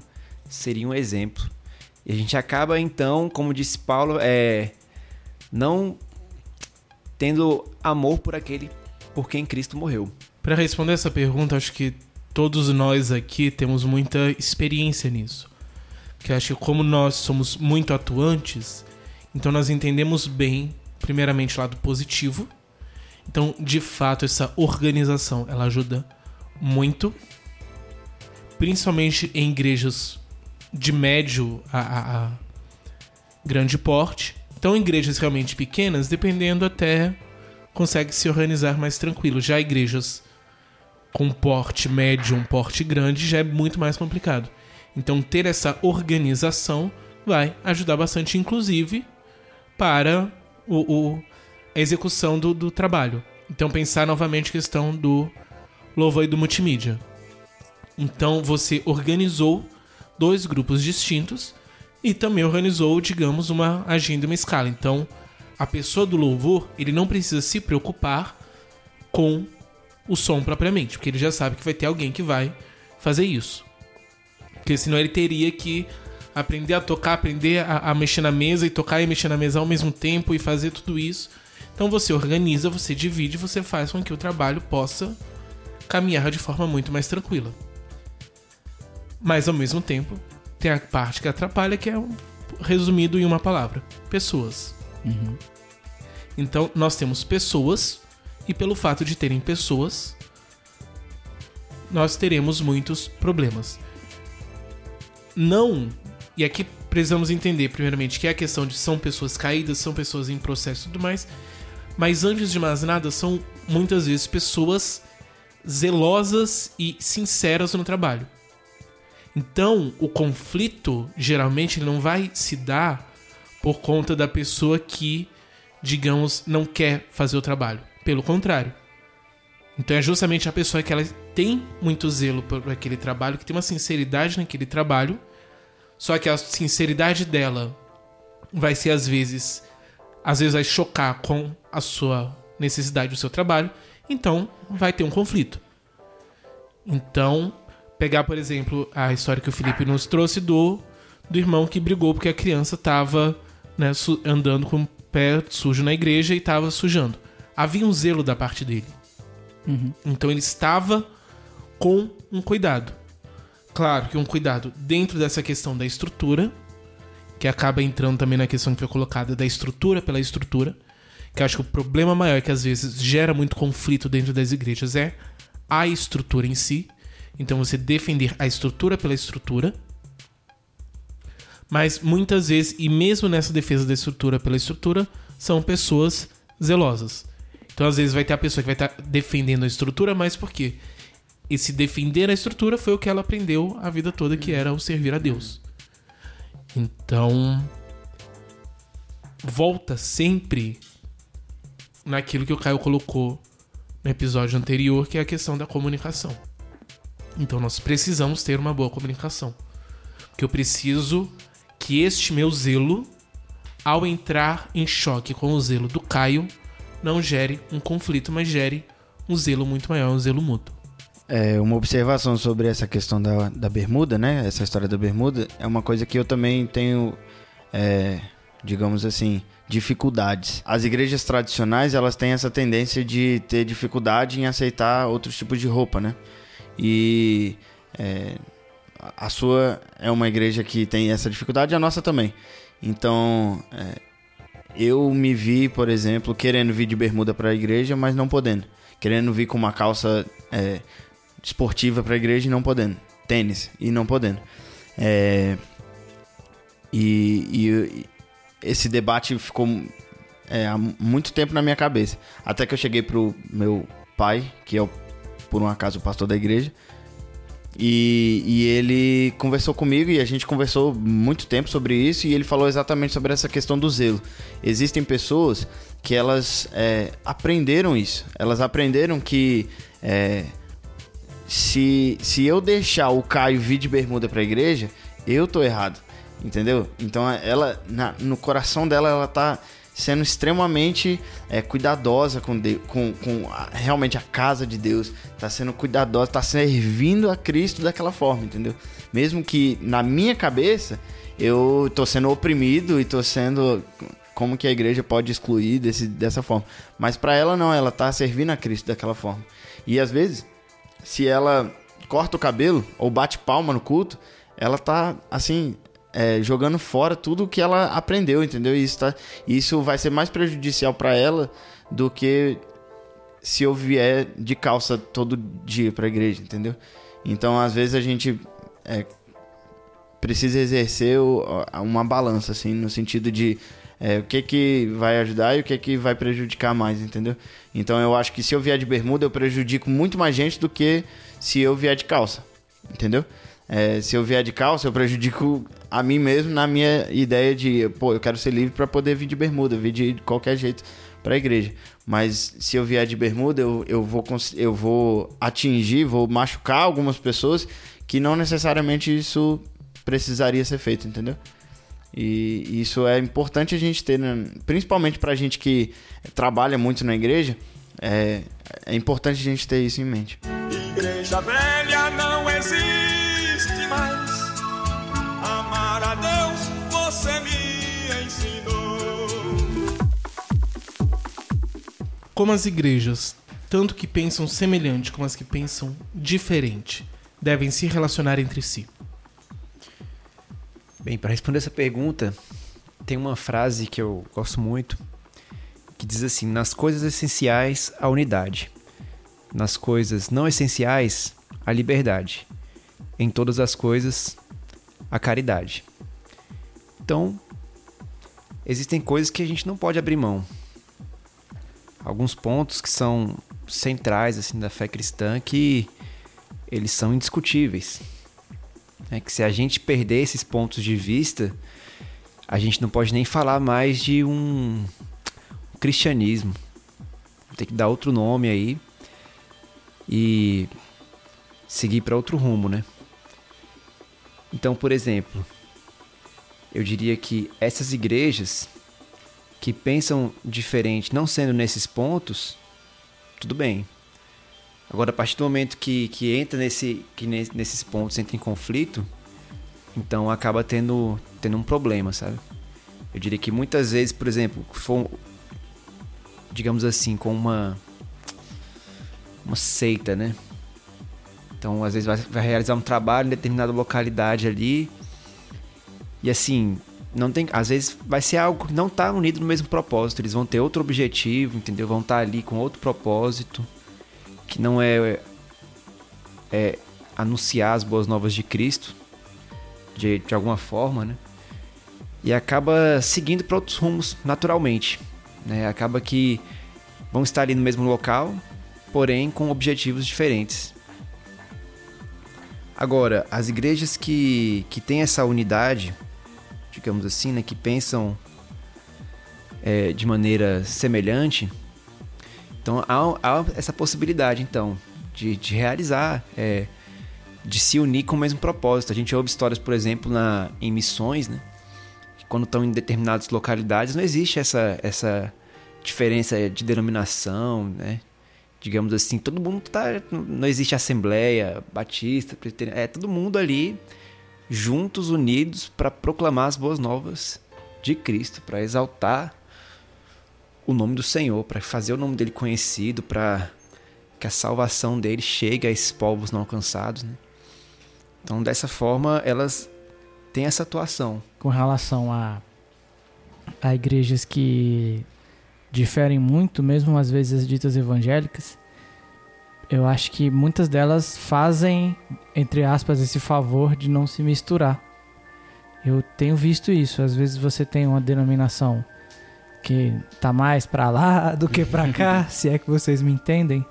seria um exemplo. E a gente acaba, então, como disse Paulo, é. não tendo amor por aquele por quem Cristo morreu. Para responder essa pergunta, acho que todos nós aqui temos muita experiência nisso. Que acho que como nós somos muito atuantes, então nós entendemos bem, primeiramente o lado positivo. Então, de fato, essa organização, ela ajuda muito, principalmente em igrejas de médio a, a- a grande porte. Então, igrejas realmente pequenas, dependendo até consegue se organizar mais tranquilo. Já igrejas com porte médio, um porte grande, já é muito mais complicado. Então, ter essa organização vai ajudar bastante, inclusive, para o, o- a execução do, do trabalho. Então, pensar novamente a questão do louvor e do multimídia. Então, você organizou dois grupos distintos e também organizou, digamos, uma agenda, uma escala. Então, a pessoa do louvor, ele não precisa se preocupar com o som propriamente, porque ele já sabe que vai ter alguém que vai fazer isso. Porque senão ele teria que aprender a tocar, aprender a, a mexer na mesa e tocar e mexer na mesa ao mesmo tempo e fazer tudo isso. Então você organiza, você divide, você faz com que o trabalho possa caminhar de forma muito mais tranquila. Mas ao mesmo tempo, tem a parte que atrapalha, que é um- resumido em uma palavra: pessoas. Então, nós temos pessoas, e pelo fato de terem pessoas, nós teremos muitos problemas. Não, e aqui precisamos entender, primeiramente, que é a questão de são pessoas caídas, são pessoas em processo e tudo mais, mas antes de mais nada, são muitas vezes pessoas zelosas e sinceras no trabalho. Então, o conflito geralmente não vai se dar por conta da pessoa que, digamos, não quer fazer o trabalho. Pelo contrário. Então é justamente a pessoa que ela tem muito zelo por aquele trabalho, que tem uma sinceridade naquele trabalho, só que a sinceridade dela vai ser às vezes, às vezes vai chocar com a sua necessidade do seu trabalho, então vai ter um conflito. Então, pegar, por exemplo, a história que o Felipe nos trouxe do, do irmão que brigou porque a criança estava né, andando com o pé sujo na igreja e estava sujando. Havia um zelo da parte dele. Então ele estava com um cuidado. Claro que um cuidado dentro dessa questão da estrutura, que acaba entrando também na questão que foi colocada da estrutura pela estrutura, que eu acho que o problema maior que às vezes gera muito conflito dentro das igrejas é a estrutura em si. Então você defender a estrutura pela estrutura. Mas muitas vezes, e mesmo nessa defesa da estrutura pela estrutura, são pessoas zelosas. Então às vezes vai ter a pessoa que vai estar defendendo a estrutura, mas por quê? Esse defender a estrutura foi o que ela aprendeu a vida toda, que era o servir a Deus. Então, volta sempre naquilo que o Caio colocou no episódio anterior, que é a questão da comunicação. Então nós precisamos ter uma boa comunicação. Porque eu preciso que este meu zelo, ao entrar em choque com o zelo do Caio, não gere um conflito, mas gere um zelo muito maior, um zelo mútuo. É, uma observação sobre essa questão da, da bermuda, né? Essa história da bermuda é uma coisa que eu também tenho, é, digamos assim, dificuldades. As igrejas tradicionais elas têm essa tendência de ter dificuldade em aceitar outros tipos de roupa, né? E é, a sua é uma igreja que tem essa dificuldade, a nossa também. Então, é, eu me vi, por exemplo, querendo vir de bermuda para a igreja, mas não podendo. Querendo vir com uma calça é, esportiva para a igreja e não podendo. Tênis e não podendo. É, e, e- e esse debate ficou é, há muito tempo na minha cabeça. Até que eu cheguei pro meu pai, que é, o, por um acaso, o pastor da igreja. E, e, ele conversou comigo e a gente conversou muito tempo sobre isso e ele falou exatamente sobre essa questão do zelo. Existem pessoas que elas é, aprenderam isso. Elas aprenderam que é, se, se eu deixar o Caio vir de bermuda para a igreja, eu tô errado. Entendeu? Então ela, na, no coração dela, ela tá sendo extremamente é, cuidadosa com, com, com a, realmente a casa de Deus, tá sendo cuidadosa, tá servindo a Cristo daquela forma, entendeu? Mesmo que na minha cabeça eu tô sendo oprimido e tô sendo como que a igreja pode excluir desse, dessa forma. Mas para ela não, ela tá servindo a Cristo daquela forma. E às vezes, se ela corta o cabelo ou bate palma no culto, ela tá assim, é, jogando fora tudo que ela aprendeu, entendeu? Isso, tá, isso vai ser mais prejudicial para ela do que se eu vier de calça todo dia para a igreja, entendeu? Então, às vezes a gente é, precisa exercer uma balança, assim, no sentido de é, o que que vai ajudar e o que que vai prejudicar mais, entendeu? Então, eu acho que se eu vier de bermuda, eu prejudico muito mais gente do que se eu vier de calça, entendeu? É, se eu vier de calça, eu prejudico a mim mesmo na minha ideia de, pô, eu quero ser livre para poder vir de bermuda, vir de qualquer jeito para a igreja. Mas se eu vier de bermuda, eu, eu, vou, eu vou atingir, vou machucar algumas pessoas que não necessariamente isso precisaria ser feito, entendeu? E isso é importante a gente ter, né? principalmente para a gente que trabalha muito na igreja, é, é importante a gente ter isso em mente. Igreja velha não existe Como as igrejas, tanto que pensam semelhante como as que pensam diferente, devem se relacionar entre si? Bem, para responder essa pergunta, tem uma frase que eu gosto muito que diz assim: nas coisas essenciais, a unidade. Nas coisas não essenciais, a liberdade. Em todas as coisas, a caridade. Então, existem coisas que a gente não pode abrir mão. Alguns pontos que são centrais assim da fé cristã que eles são indiscutíveis. É que se a gente perder esses pontos de vista, a gente não pode nem falar mais de um cristianismo. Tem que dar outro nome aí e seguir para outro rumo, né? Então, por exemplo, eu diria que essas igrejas que pensam diferente, não sendo nesses pontos, tudo bem. Agora, a partir do momento que, que entra nesse, que nesses pontos entra em conflito, então acaba tendo, tendo um problema, sabe? Eu diria que muitas vezes, por exemplo, for, digamos assim, com uma, uma seita, né? Então, às vezes vai, vai realizar um trabalho em determinada localidade ali e assim, não tem, às vezes vai ser algo que não tá unido no mesmo propósito, eles vão ter outro objetivo, entendeu? Vão estar tá ali com outro propósito, que não é, é anunciar as boas novas de Cristo de, de alguma forma, né? E acaba seguindo para outros rumos naturalmente, né? Acaba que vão estar ali no mesmo local, porém com objetivos diferentes. Agora, as igrejas que, que têm essa unidade, digamos assim, né, que pensam é, de maneira semelhante, então há, há essa possibilidade, então, de, de realizar, é, de se unir com o mesmo propósito. A gente ouve histórias, por exemplo, na, em missões, né, que quando estão em determinadas localidades não existe essa, essa diferença de denominação, né, digamos assim, todo mundo tá, não existe assembleia, batista, é todo mundo ali juntos, unidos, para proclamar as boas novas de Cristo, para exaltar o nome do Senhor, para fazer o nome dele conhecido, para que a salvação dele chegue a esses povos não alcançados. Né? Então, dessa forma, elas têm essa atuação. Com relação a, a igrejas que diferem muito, mesmo às vezes as ditas evangélicas, eu acho que muitas delas fazem, entre aspas, esse favor de não se misturar. Eu tenho visto isso. Às vezes você tem uma denominação que tá mais pra lá (laughs) do que pra cá, (laughs) se é que vocês me entendem,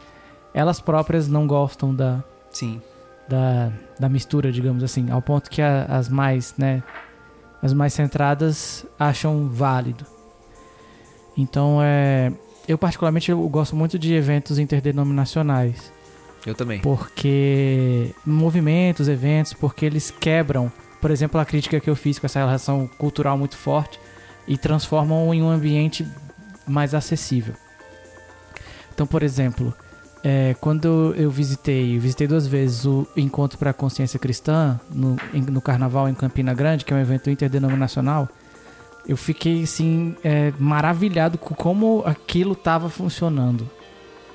elas próprias não gostam da, Sim. da, da mistura, digamos assim, ao ponto que a- as mais, né, as mais centradas acham válido. Então, é, eu particularmente eu gosto muito de eventos interdenominacionais, Eu também. porque movimentos, eventos, porque eles quebram, por exemplo, a crítica que eu fiz com essa relação cultural muito forte e transformam em um ambiente mais acessível. Então, por exemplo, é, quando eu visitei, visitei duas vezes o Encontro para a Consciência Cristã no, no Carnaval em Campina Grande, que é um evento interdenominacional, eu fiquei assim é, maravilhado com como aquilo estava funcionando.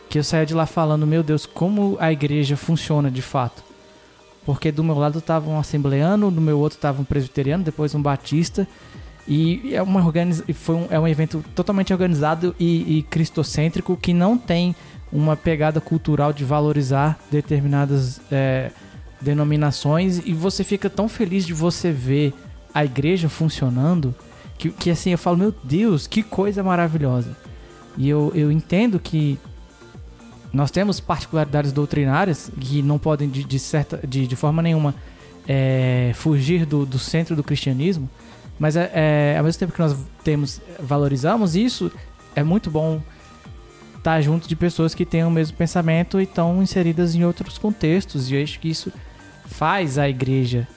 Que eu saía de lá falando, meu Deus, como a igreja funciona de fato. Porque do meu lado tava um assembleano, do meu outro tava um presbiteriano, depois um batista. E é, uma organiz... foi um, é um evento totalmente organizado e, e cristocêntrico que não tem uma pegada cultural de valorizar determinadas é, denominações. E você fica tão feliz de você ver a igreja funcionando que, que assim eu falo, meu Deus, que coisa maravilhosa. E eu, eu entendo que nós temos particularidades doutrinárias que não podem de, de certa, de, de forma nenhuma é, fugir do, do centro do cristianismo, mas é, é, ao mesmo tempo que nós temos valorizamos isso, é muito bom estar junto de pessoas que têm o mesmo pensamento e estão inseridas em outros contextos. E eu acho que isso faz a igreja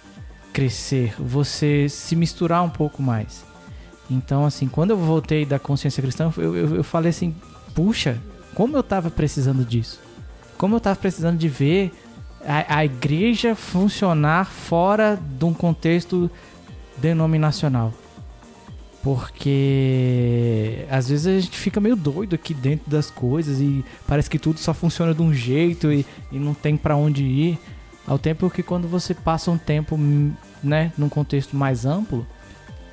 crescer, você se misturar um pouco mais. Então, assim, quando eu voltei da consciência cristã, eu, eu, eu falei assim, puxa, como eu tava precisando disso. Como eu tava precisando de ver a, a igreja funcionar fora de um contexto denominacional. Porque às vezes a gente fica meio doido aqui dentro das coisas e parece que tudo só funciona de um jeito e, e não tem pra onde ir. Ao tempo que quando você passa um tempo, hum, né, num contexto mais amplo,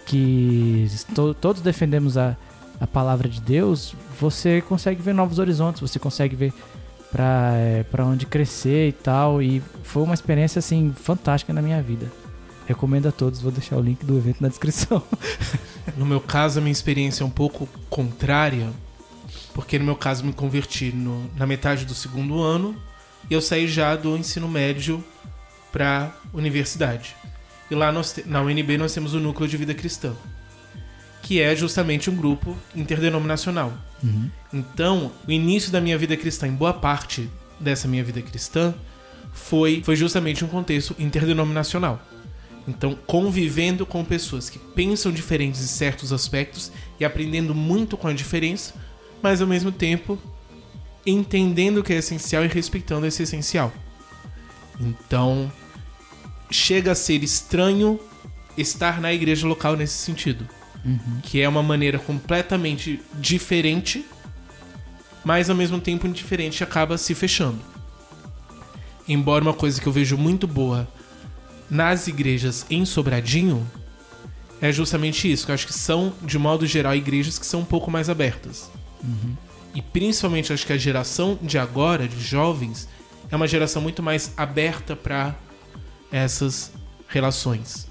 que to- todos defendemos a, a palavra de Deus, você consegue ver novos horizontes, você consegue ver pra, é, onde crescer e tal. E foi uma experiência assim fantástica na minha vida. Recomendo a todos, vou deixar o link do evento na descrição. (laughs) No meu caso, a minha experiência é um pouco contrária, porque no meu caso me converti no- na metade do segundo ano e eu saí já do ensino médio para universidade. E lá nós na UNB nós temos o núcleo de vida cristã, que é justamente um grupo interdenominacional. Então, o início da minha vida cristã, em boa parte dessa minha vida cristã, foi, foi justamente um contexto interdenominacional. Então, convivendo com pessoas que pensam diferentes em certos aspectos e aprendendo muito com a diferença, mas ao mesmo tempo entendendo o que é essencial e respeitando esse essencial. Então, chega a ser estranho estar na igreja local nesse sentido, que é uma maneira completamente diferente, mas ao mesmo tempo indiferente acaba se fechando. Embora uma coisa que eu vejo muito boa nas igrejas em Sobradinho é justamente isso, que eu acho que são, de modo geral, igrejas que são um pouco mais abertas. E principalmente acho que a geração de agora, de jovens, é uma geração muito mais aberta para essas relações.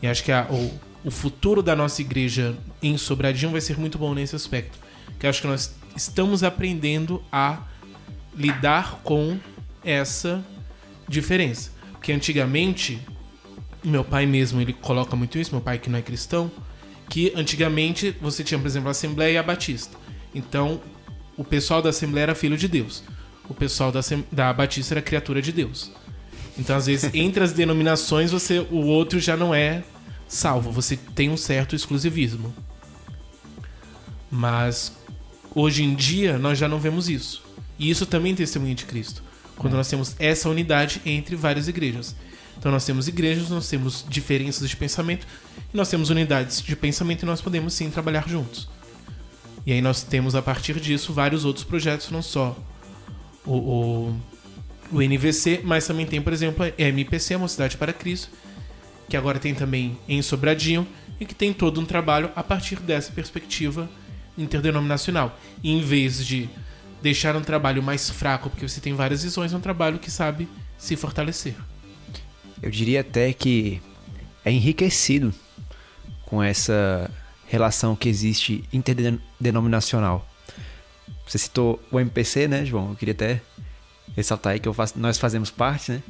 E acho que a- o, o futuro da nossa igreja em Sobradinho vai ser muito bom nesse aspecto. Que acho que nós estamos aprendendo a lidar com essa diferença. Porque antigamente, meu pai mesmo, ele coloca muito isso, meu pai que não é cristão, que antigamente você tinha, por exemplo, a Assembleia e a Batista. Então, o pessoal da Assembleia era filho de Deus. O pessoal da, da Batista era criatura de Deus. Então, às vezes, entre as denominações, você o outro já não é salvo. Você tem um certo exclusivismo. Mas hoje em dia nós já não vemos isso. E isso também é testemunho de Cristo. Quando nós temos essa unidade entre várias igrejas. Então nós temos igrejas, nós temos diferenças de pensamento, e nós temos unidades de pensamento e nós podemos sim trabalhar juntos. E aí nós temos a partir disso vários outros projetos, não só o, o, o NVC, mas também tem, por exemplo, a MPC, a Mocidade para Cristo, que agora tem também em Sobradinho, e que tem todo um trabalho a partir dessa perspectiva interdenominacional. E em vez de deixar um trabalho mais fraco, porque você tem várias visões, é um trabalho que sabe se fortalecer. Eu diria até que é enriquecido com essa relação que existe interdenominacional. Você citou o MPC, né, João? Eu queria até ressaltar aí que faço, nós fazemos parte, né?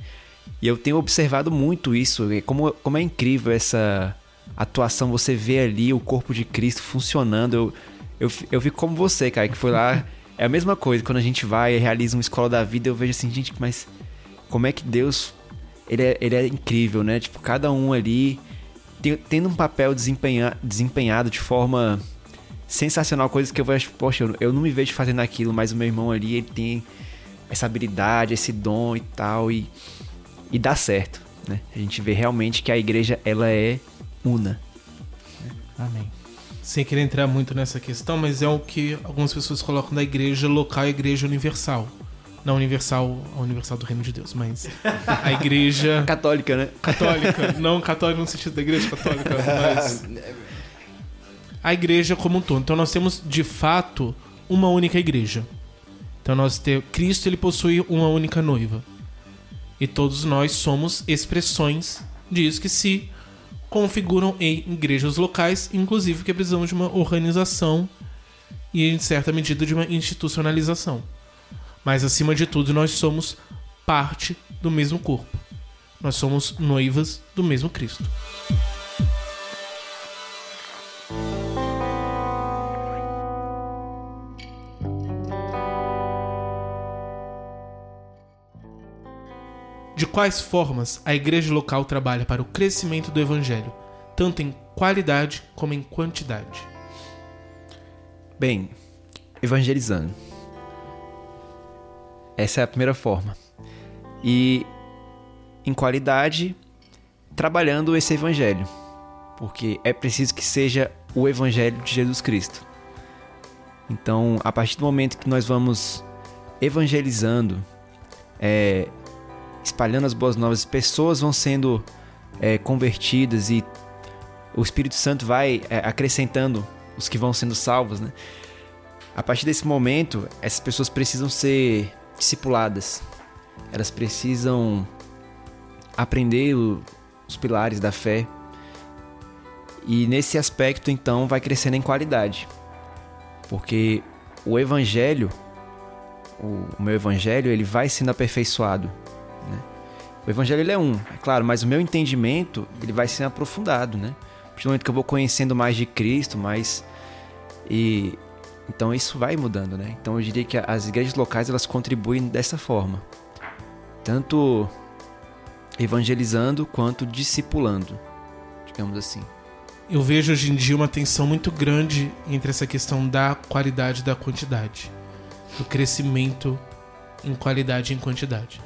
E eu tenho observado muito isso, como, como é incrível essa atuação, você vê ali o corpo de Cristo funcionando. Eu, eu, eu vi como você, cara, que foi lá. (laughs) É a mesma coisa, quando a gente vai e realiza uma escola da vida, eu vejo assim, gente, mas como é que Deus. Ele é, ele é incrível, né? Tipo, cada um ali tem- tendo um papel desempenha, desempenhado de forma sensacional, coisas que eu vejo, poxa, eu, eu não me vejo fazendo aquilo, mas o meu irmão ali, ele tem essa habilidade, esse dom e tal, e, e dá certo, né? A gente vê realmente que a igreja, ela é una. Amém. Sem querer entrar muito nessa questão, mas é o que algumas pessoas colocam da igreja local e igreja universal. Não universal, a universal do reino de Deus, mas a igreja (laughs) Católica, né? católica. Não católica no sentido da igreja católica, (laughs) mas a igreja como um todo. Então nós temos de fato uma única igreja. Então nós temos Cristo ele possui uma única noiva. E todos nós somos expressões disso que se configuram em igrejas locais, inclusive que precisamos de uma organização e em certa medida de uma institucionalização. Mas acima de tudo, nós somos parte do mesmo corpo. Nós somos noivas do mesmo Cristo. De quais formas a igreja local trabalha para o crescimento do evangelho, tanto em qualidade como em quantidade? Bem, evangelizando. Essa é a primeira forma. E em qualidade, trabalhando esse evangelho. Porque é preciso que seja o evangelho de Jesus Cristo. Então, a partir do momento que nós vamos evangelizando, é, espalhando as boas novas, pessoas vão sendo é, convertidas e o Espírito Santo vai é, acrescentando os que vão sendo salvos, né? A partir desse momento, essas pessoas precisam ser discipuladas. Elas precisam aprender o- os pilares da fé. E nesse aspecto, então, vai crescendo em qualidade. Porque o evangelho, o, o meu evangelho, ele vai sendo aperfeiçoado. O evangelho ele é um, é claro, mas o meu entendimento, ele vai sendo aprofundado, né? A partir do momento que eu vou conhecendo mais de Cristo, mais e então isso vai mudando, né? Então eu diria que as igrejas locais elas contribuem dessa forma, tanto evangelizando quanto discipulando, digamos assim. Eu vejo hoje em dia uma tensão muito grande entre essa questão da qualidade e da quantidade. Do crescimento em qualidade e em quantidade.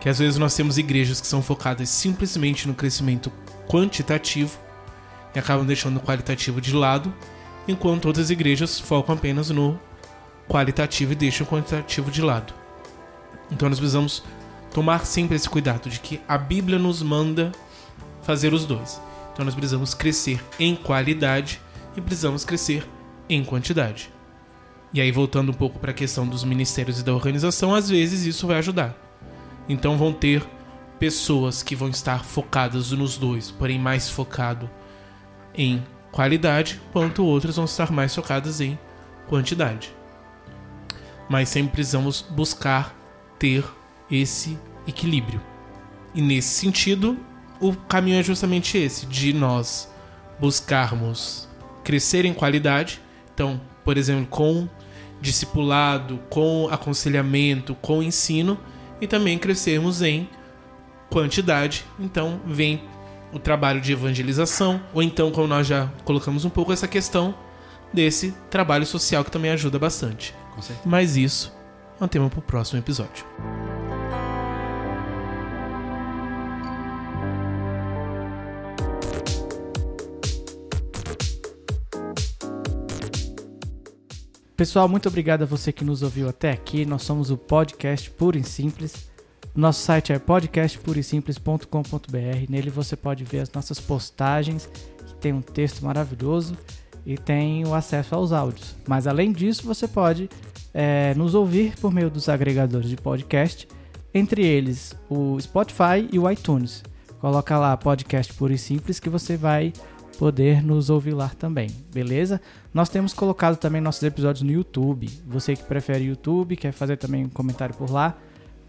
Que às vezes nós temos igrejas que são focadas simplesmente no crescimento quantitativo e acabam deixando o qualitativo de lado, enquanto outras igrejas focam apenas no qualitativo e deixam o quantitativo de lado. Então nós precisamos tomar sempre esse cuidado de que a Bíblia nos manda fazer os dois. Então nós precisamos crescer em qualidade e precisamos crescer em quantidade. E aí voltando um pouco para a questão dos ministérios e da organização, às vezes isso vai ajudar. Então vão ter pessoas que vão estar focadas nos dois, porém mais focado em qualidade, quanto outras vão estar mais focadas em quantidade. Mas sempre precisamos buscar ter esse equilíbrio. E nesse sentido, o caminho é justamente esse, de nós buscarmos crescer em qualidade. Então, por exemplo, com discipulado, com aconselhamento, com ensino e também crescermos em quantidade. Então, vem o trabalho de evangelização, ou então, como nós já colocamos um pouco essa questão desse trabalho social que também ajuda bastante. Mas isso é um tema para o próximo episódio. Pessoal, muito obrigado a você que nos ouviu até aqui. Nós somos o Podcast Puro e Simples. Nosso site é podcastpurosimples.com.br. Nele você pode ver as nossas postagens, tem um texto maravilhoso e tem o acesso aos áudios. Mas além disso, você pode é, nos ouvir por meio dos agregadores de podcast, entre eles o Spotify e o iTunes. Coloca lá Podcast Puro e Simples que você vai poder nos ouvir lá também, beleza? Nós temos colocado também nossos episódios no YouTube. Você que prefere YouTube, quer fazer também um comentário por lá,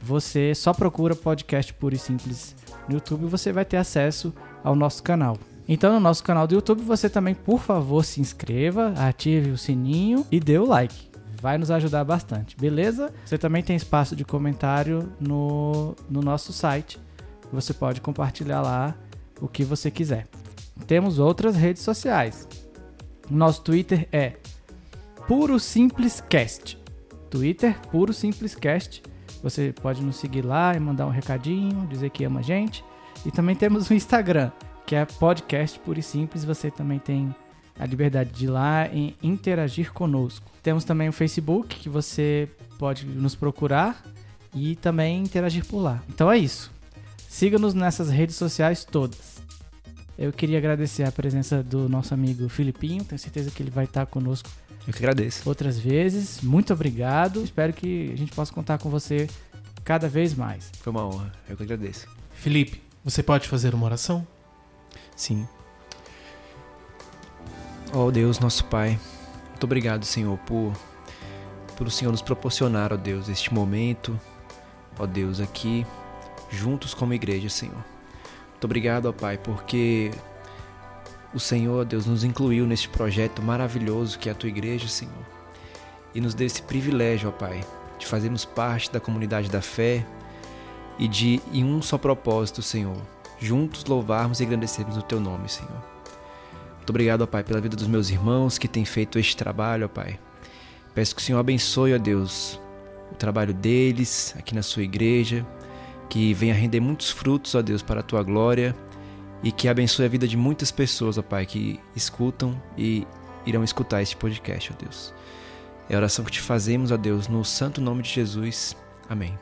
você só procura podcast puro e simples no YouTube e você vai ter acesso ao nosso canal. Então, no nosso canal do YouTube, você também, por favor, se inscreva, ative o sininho e dê o like. Vai nos ajudar bastante, beleza? Você também tem espaço de comentário no, no nosso site. Você pode compartilhar lá o que você quiser. Temos outras redes sociais. Nosso Twitter é Puro Simples Cast. Twitter Puro Simples Cast. Você pode nos seguir lá e mandar um recadinho, dizer que ama a gente. E também temos o Instagram, que é podcast Puro e Simples. Você também tem a liberdade de ir lá e interagir conosco. Temos também o Facebook, que você pode nos procurar e também interagir por lá. Então é isso. Siga-nos nessas redes sociais todas. Eu queria agradecer a presença do nosso amigo Filipinho. Tenho certeza que ele vai estar conosco Eu que agradeço. outras vezes. Muito obrigado. Espero que a gente possa contar com você cada vez mais. Foi uma honra. Eu que agradeço. Felipe, você pode fazer uma oração? Sim. Ó Deus, nosso Pai, muito obrigado, Senhor, por, por o Senhor nos proporcionar, ó Deus, este momento, ó Deus, aqui, juntos como igreja, Senhor. Muito obrigado, ó Pai, porque o Senhor, Deus, nos incluiu neste projeto maravilhoso que é a tua igreja, Senhor. E nos deu esse privilégio, ó Pai, de fazermos parte da comunidade da fé e de, em um só propósito, Senhor, juntos louvarmos e agradecermos o teu nome, Senhor. Muito obrigado, ó Pai, pela vida dos meus irmãos que têm feito este trabalho, ó Pai. Peço que o Senhor abençoe, ó Deus, o trabalho deles aqui na sua igreja, que venha render muitos frutos, ó Deus, para a tua glória e que abençoe a vida de muitas pessoas, ó Pai, que escutam e irão escutar este podcast, ó Deus. É a oração que te fazemos, ó Deus, no santo nome de Jesus. Amém.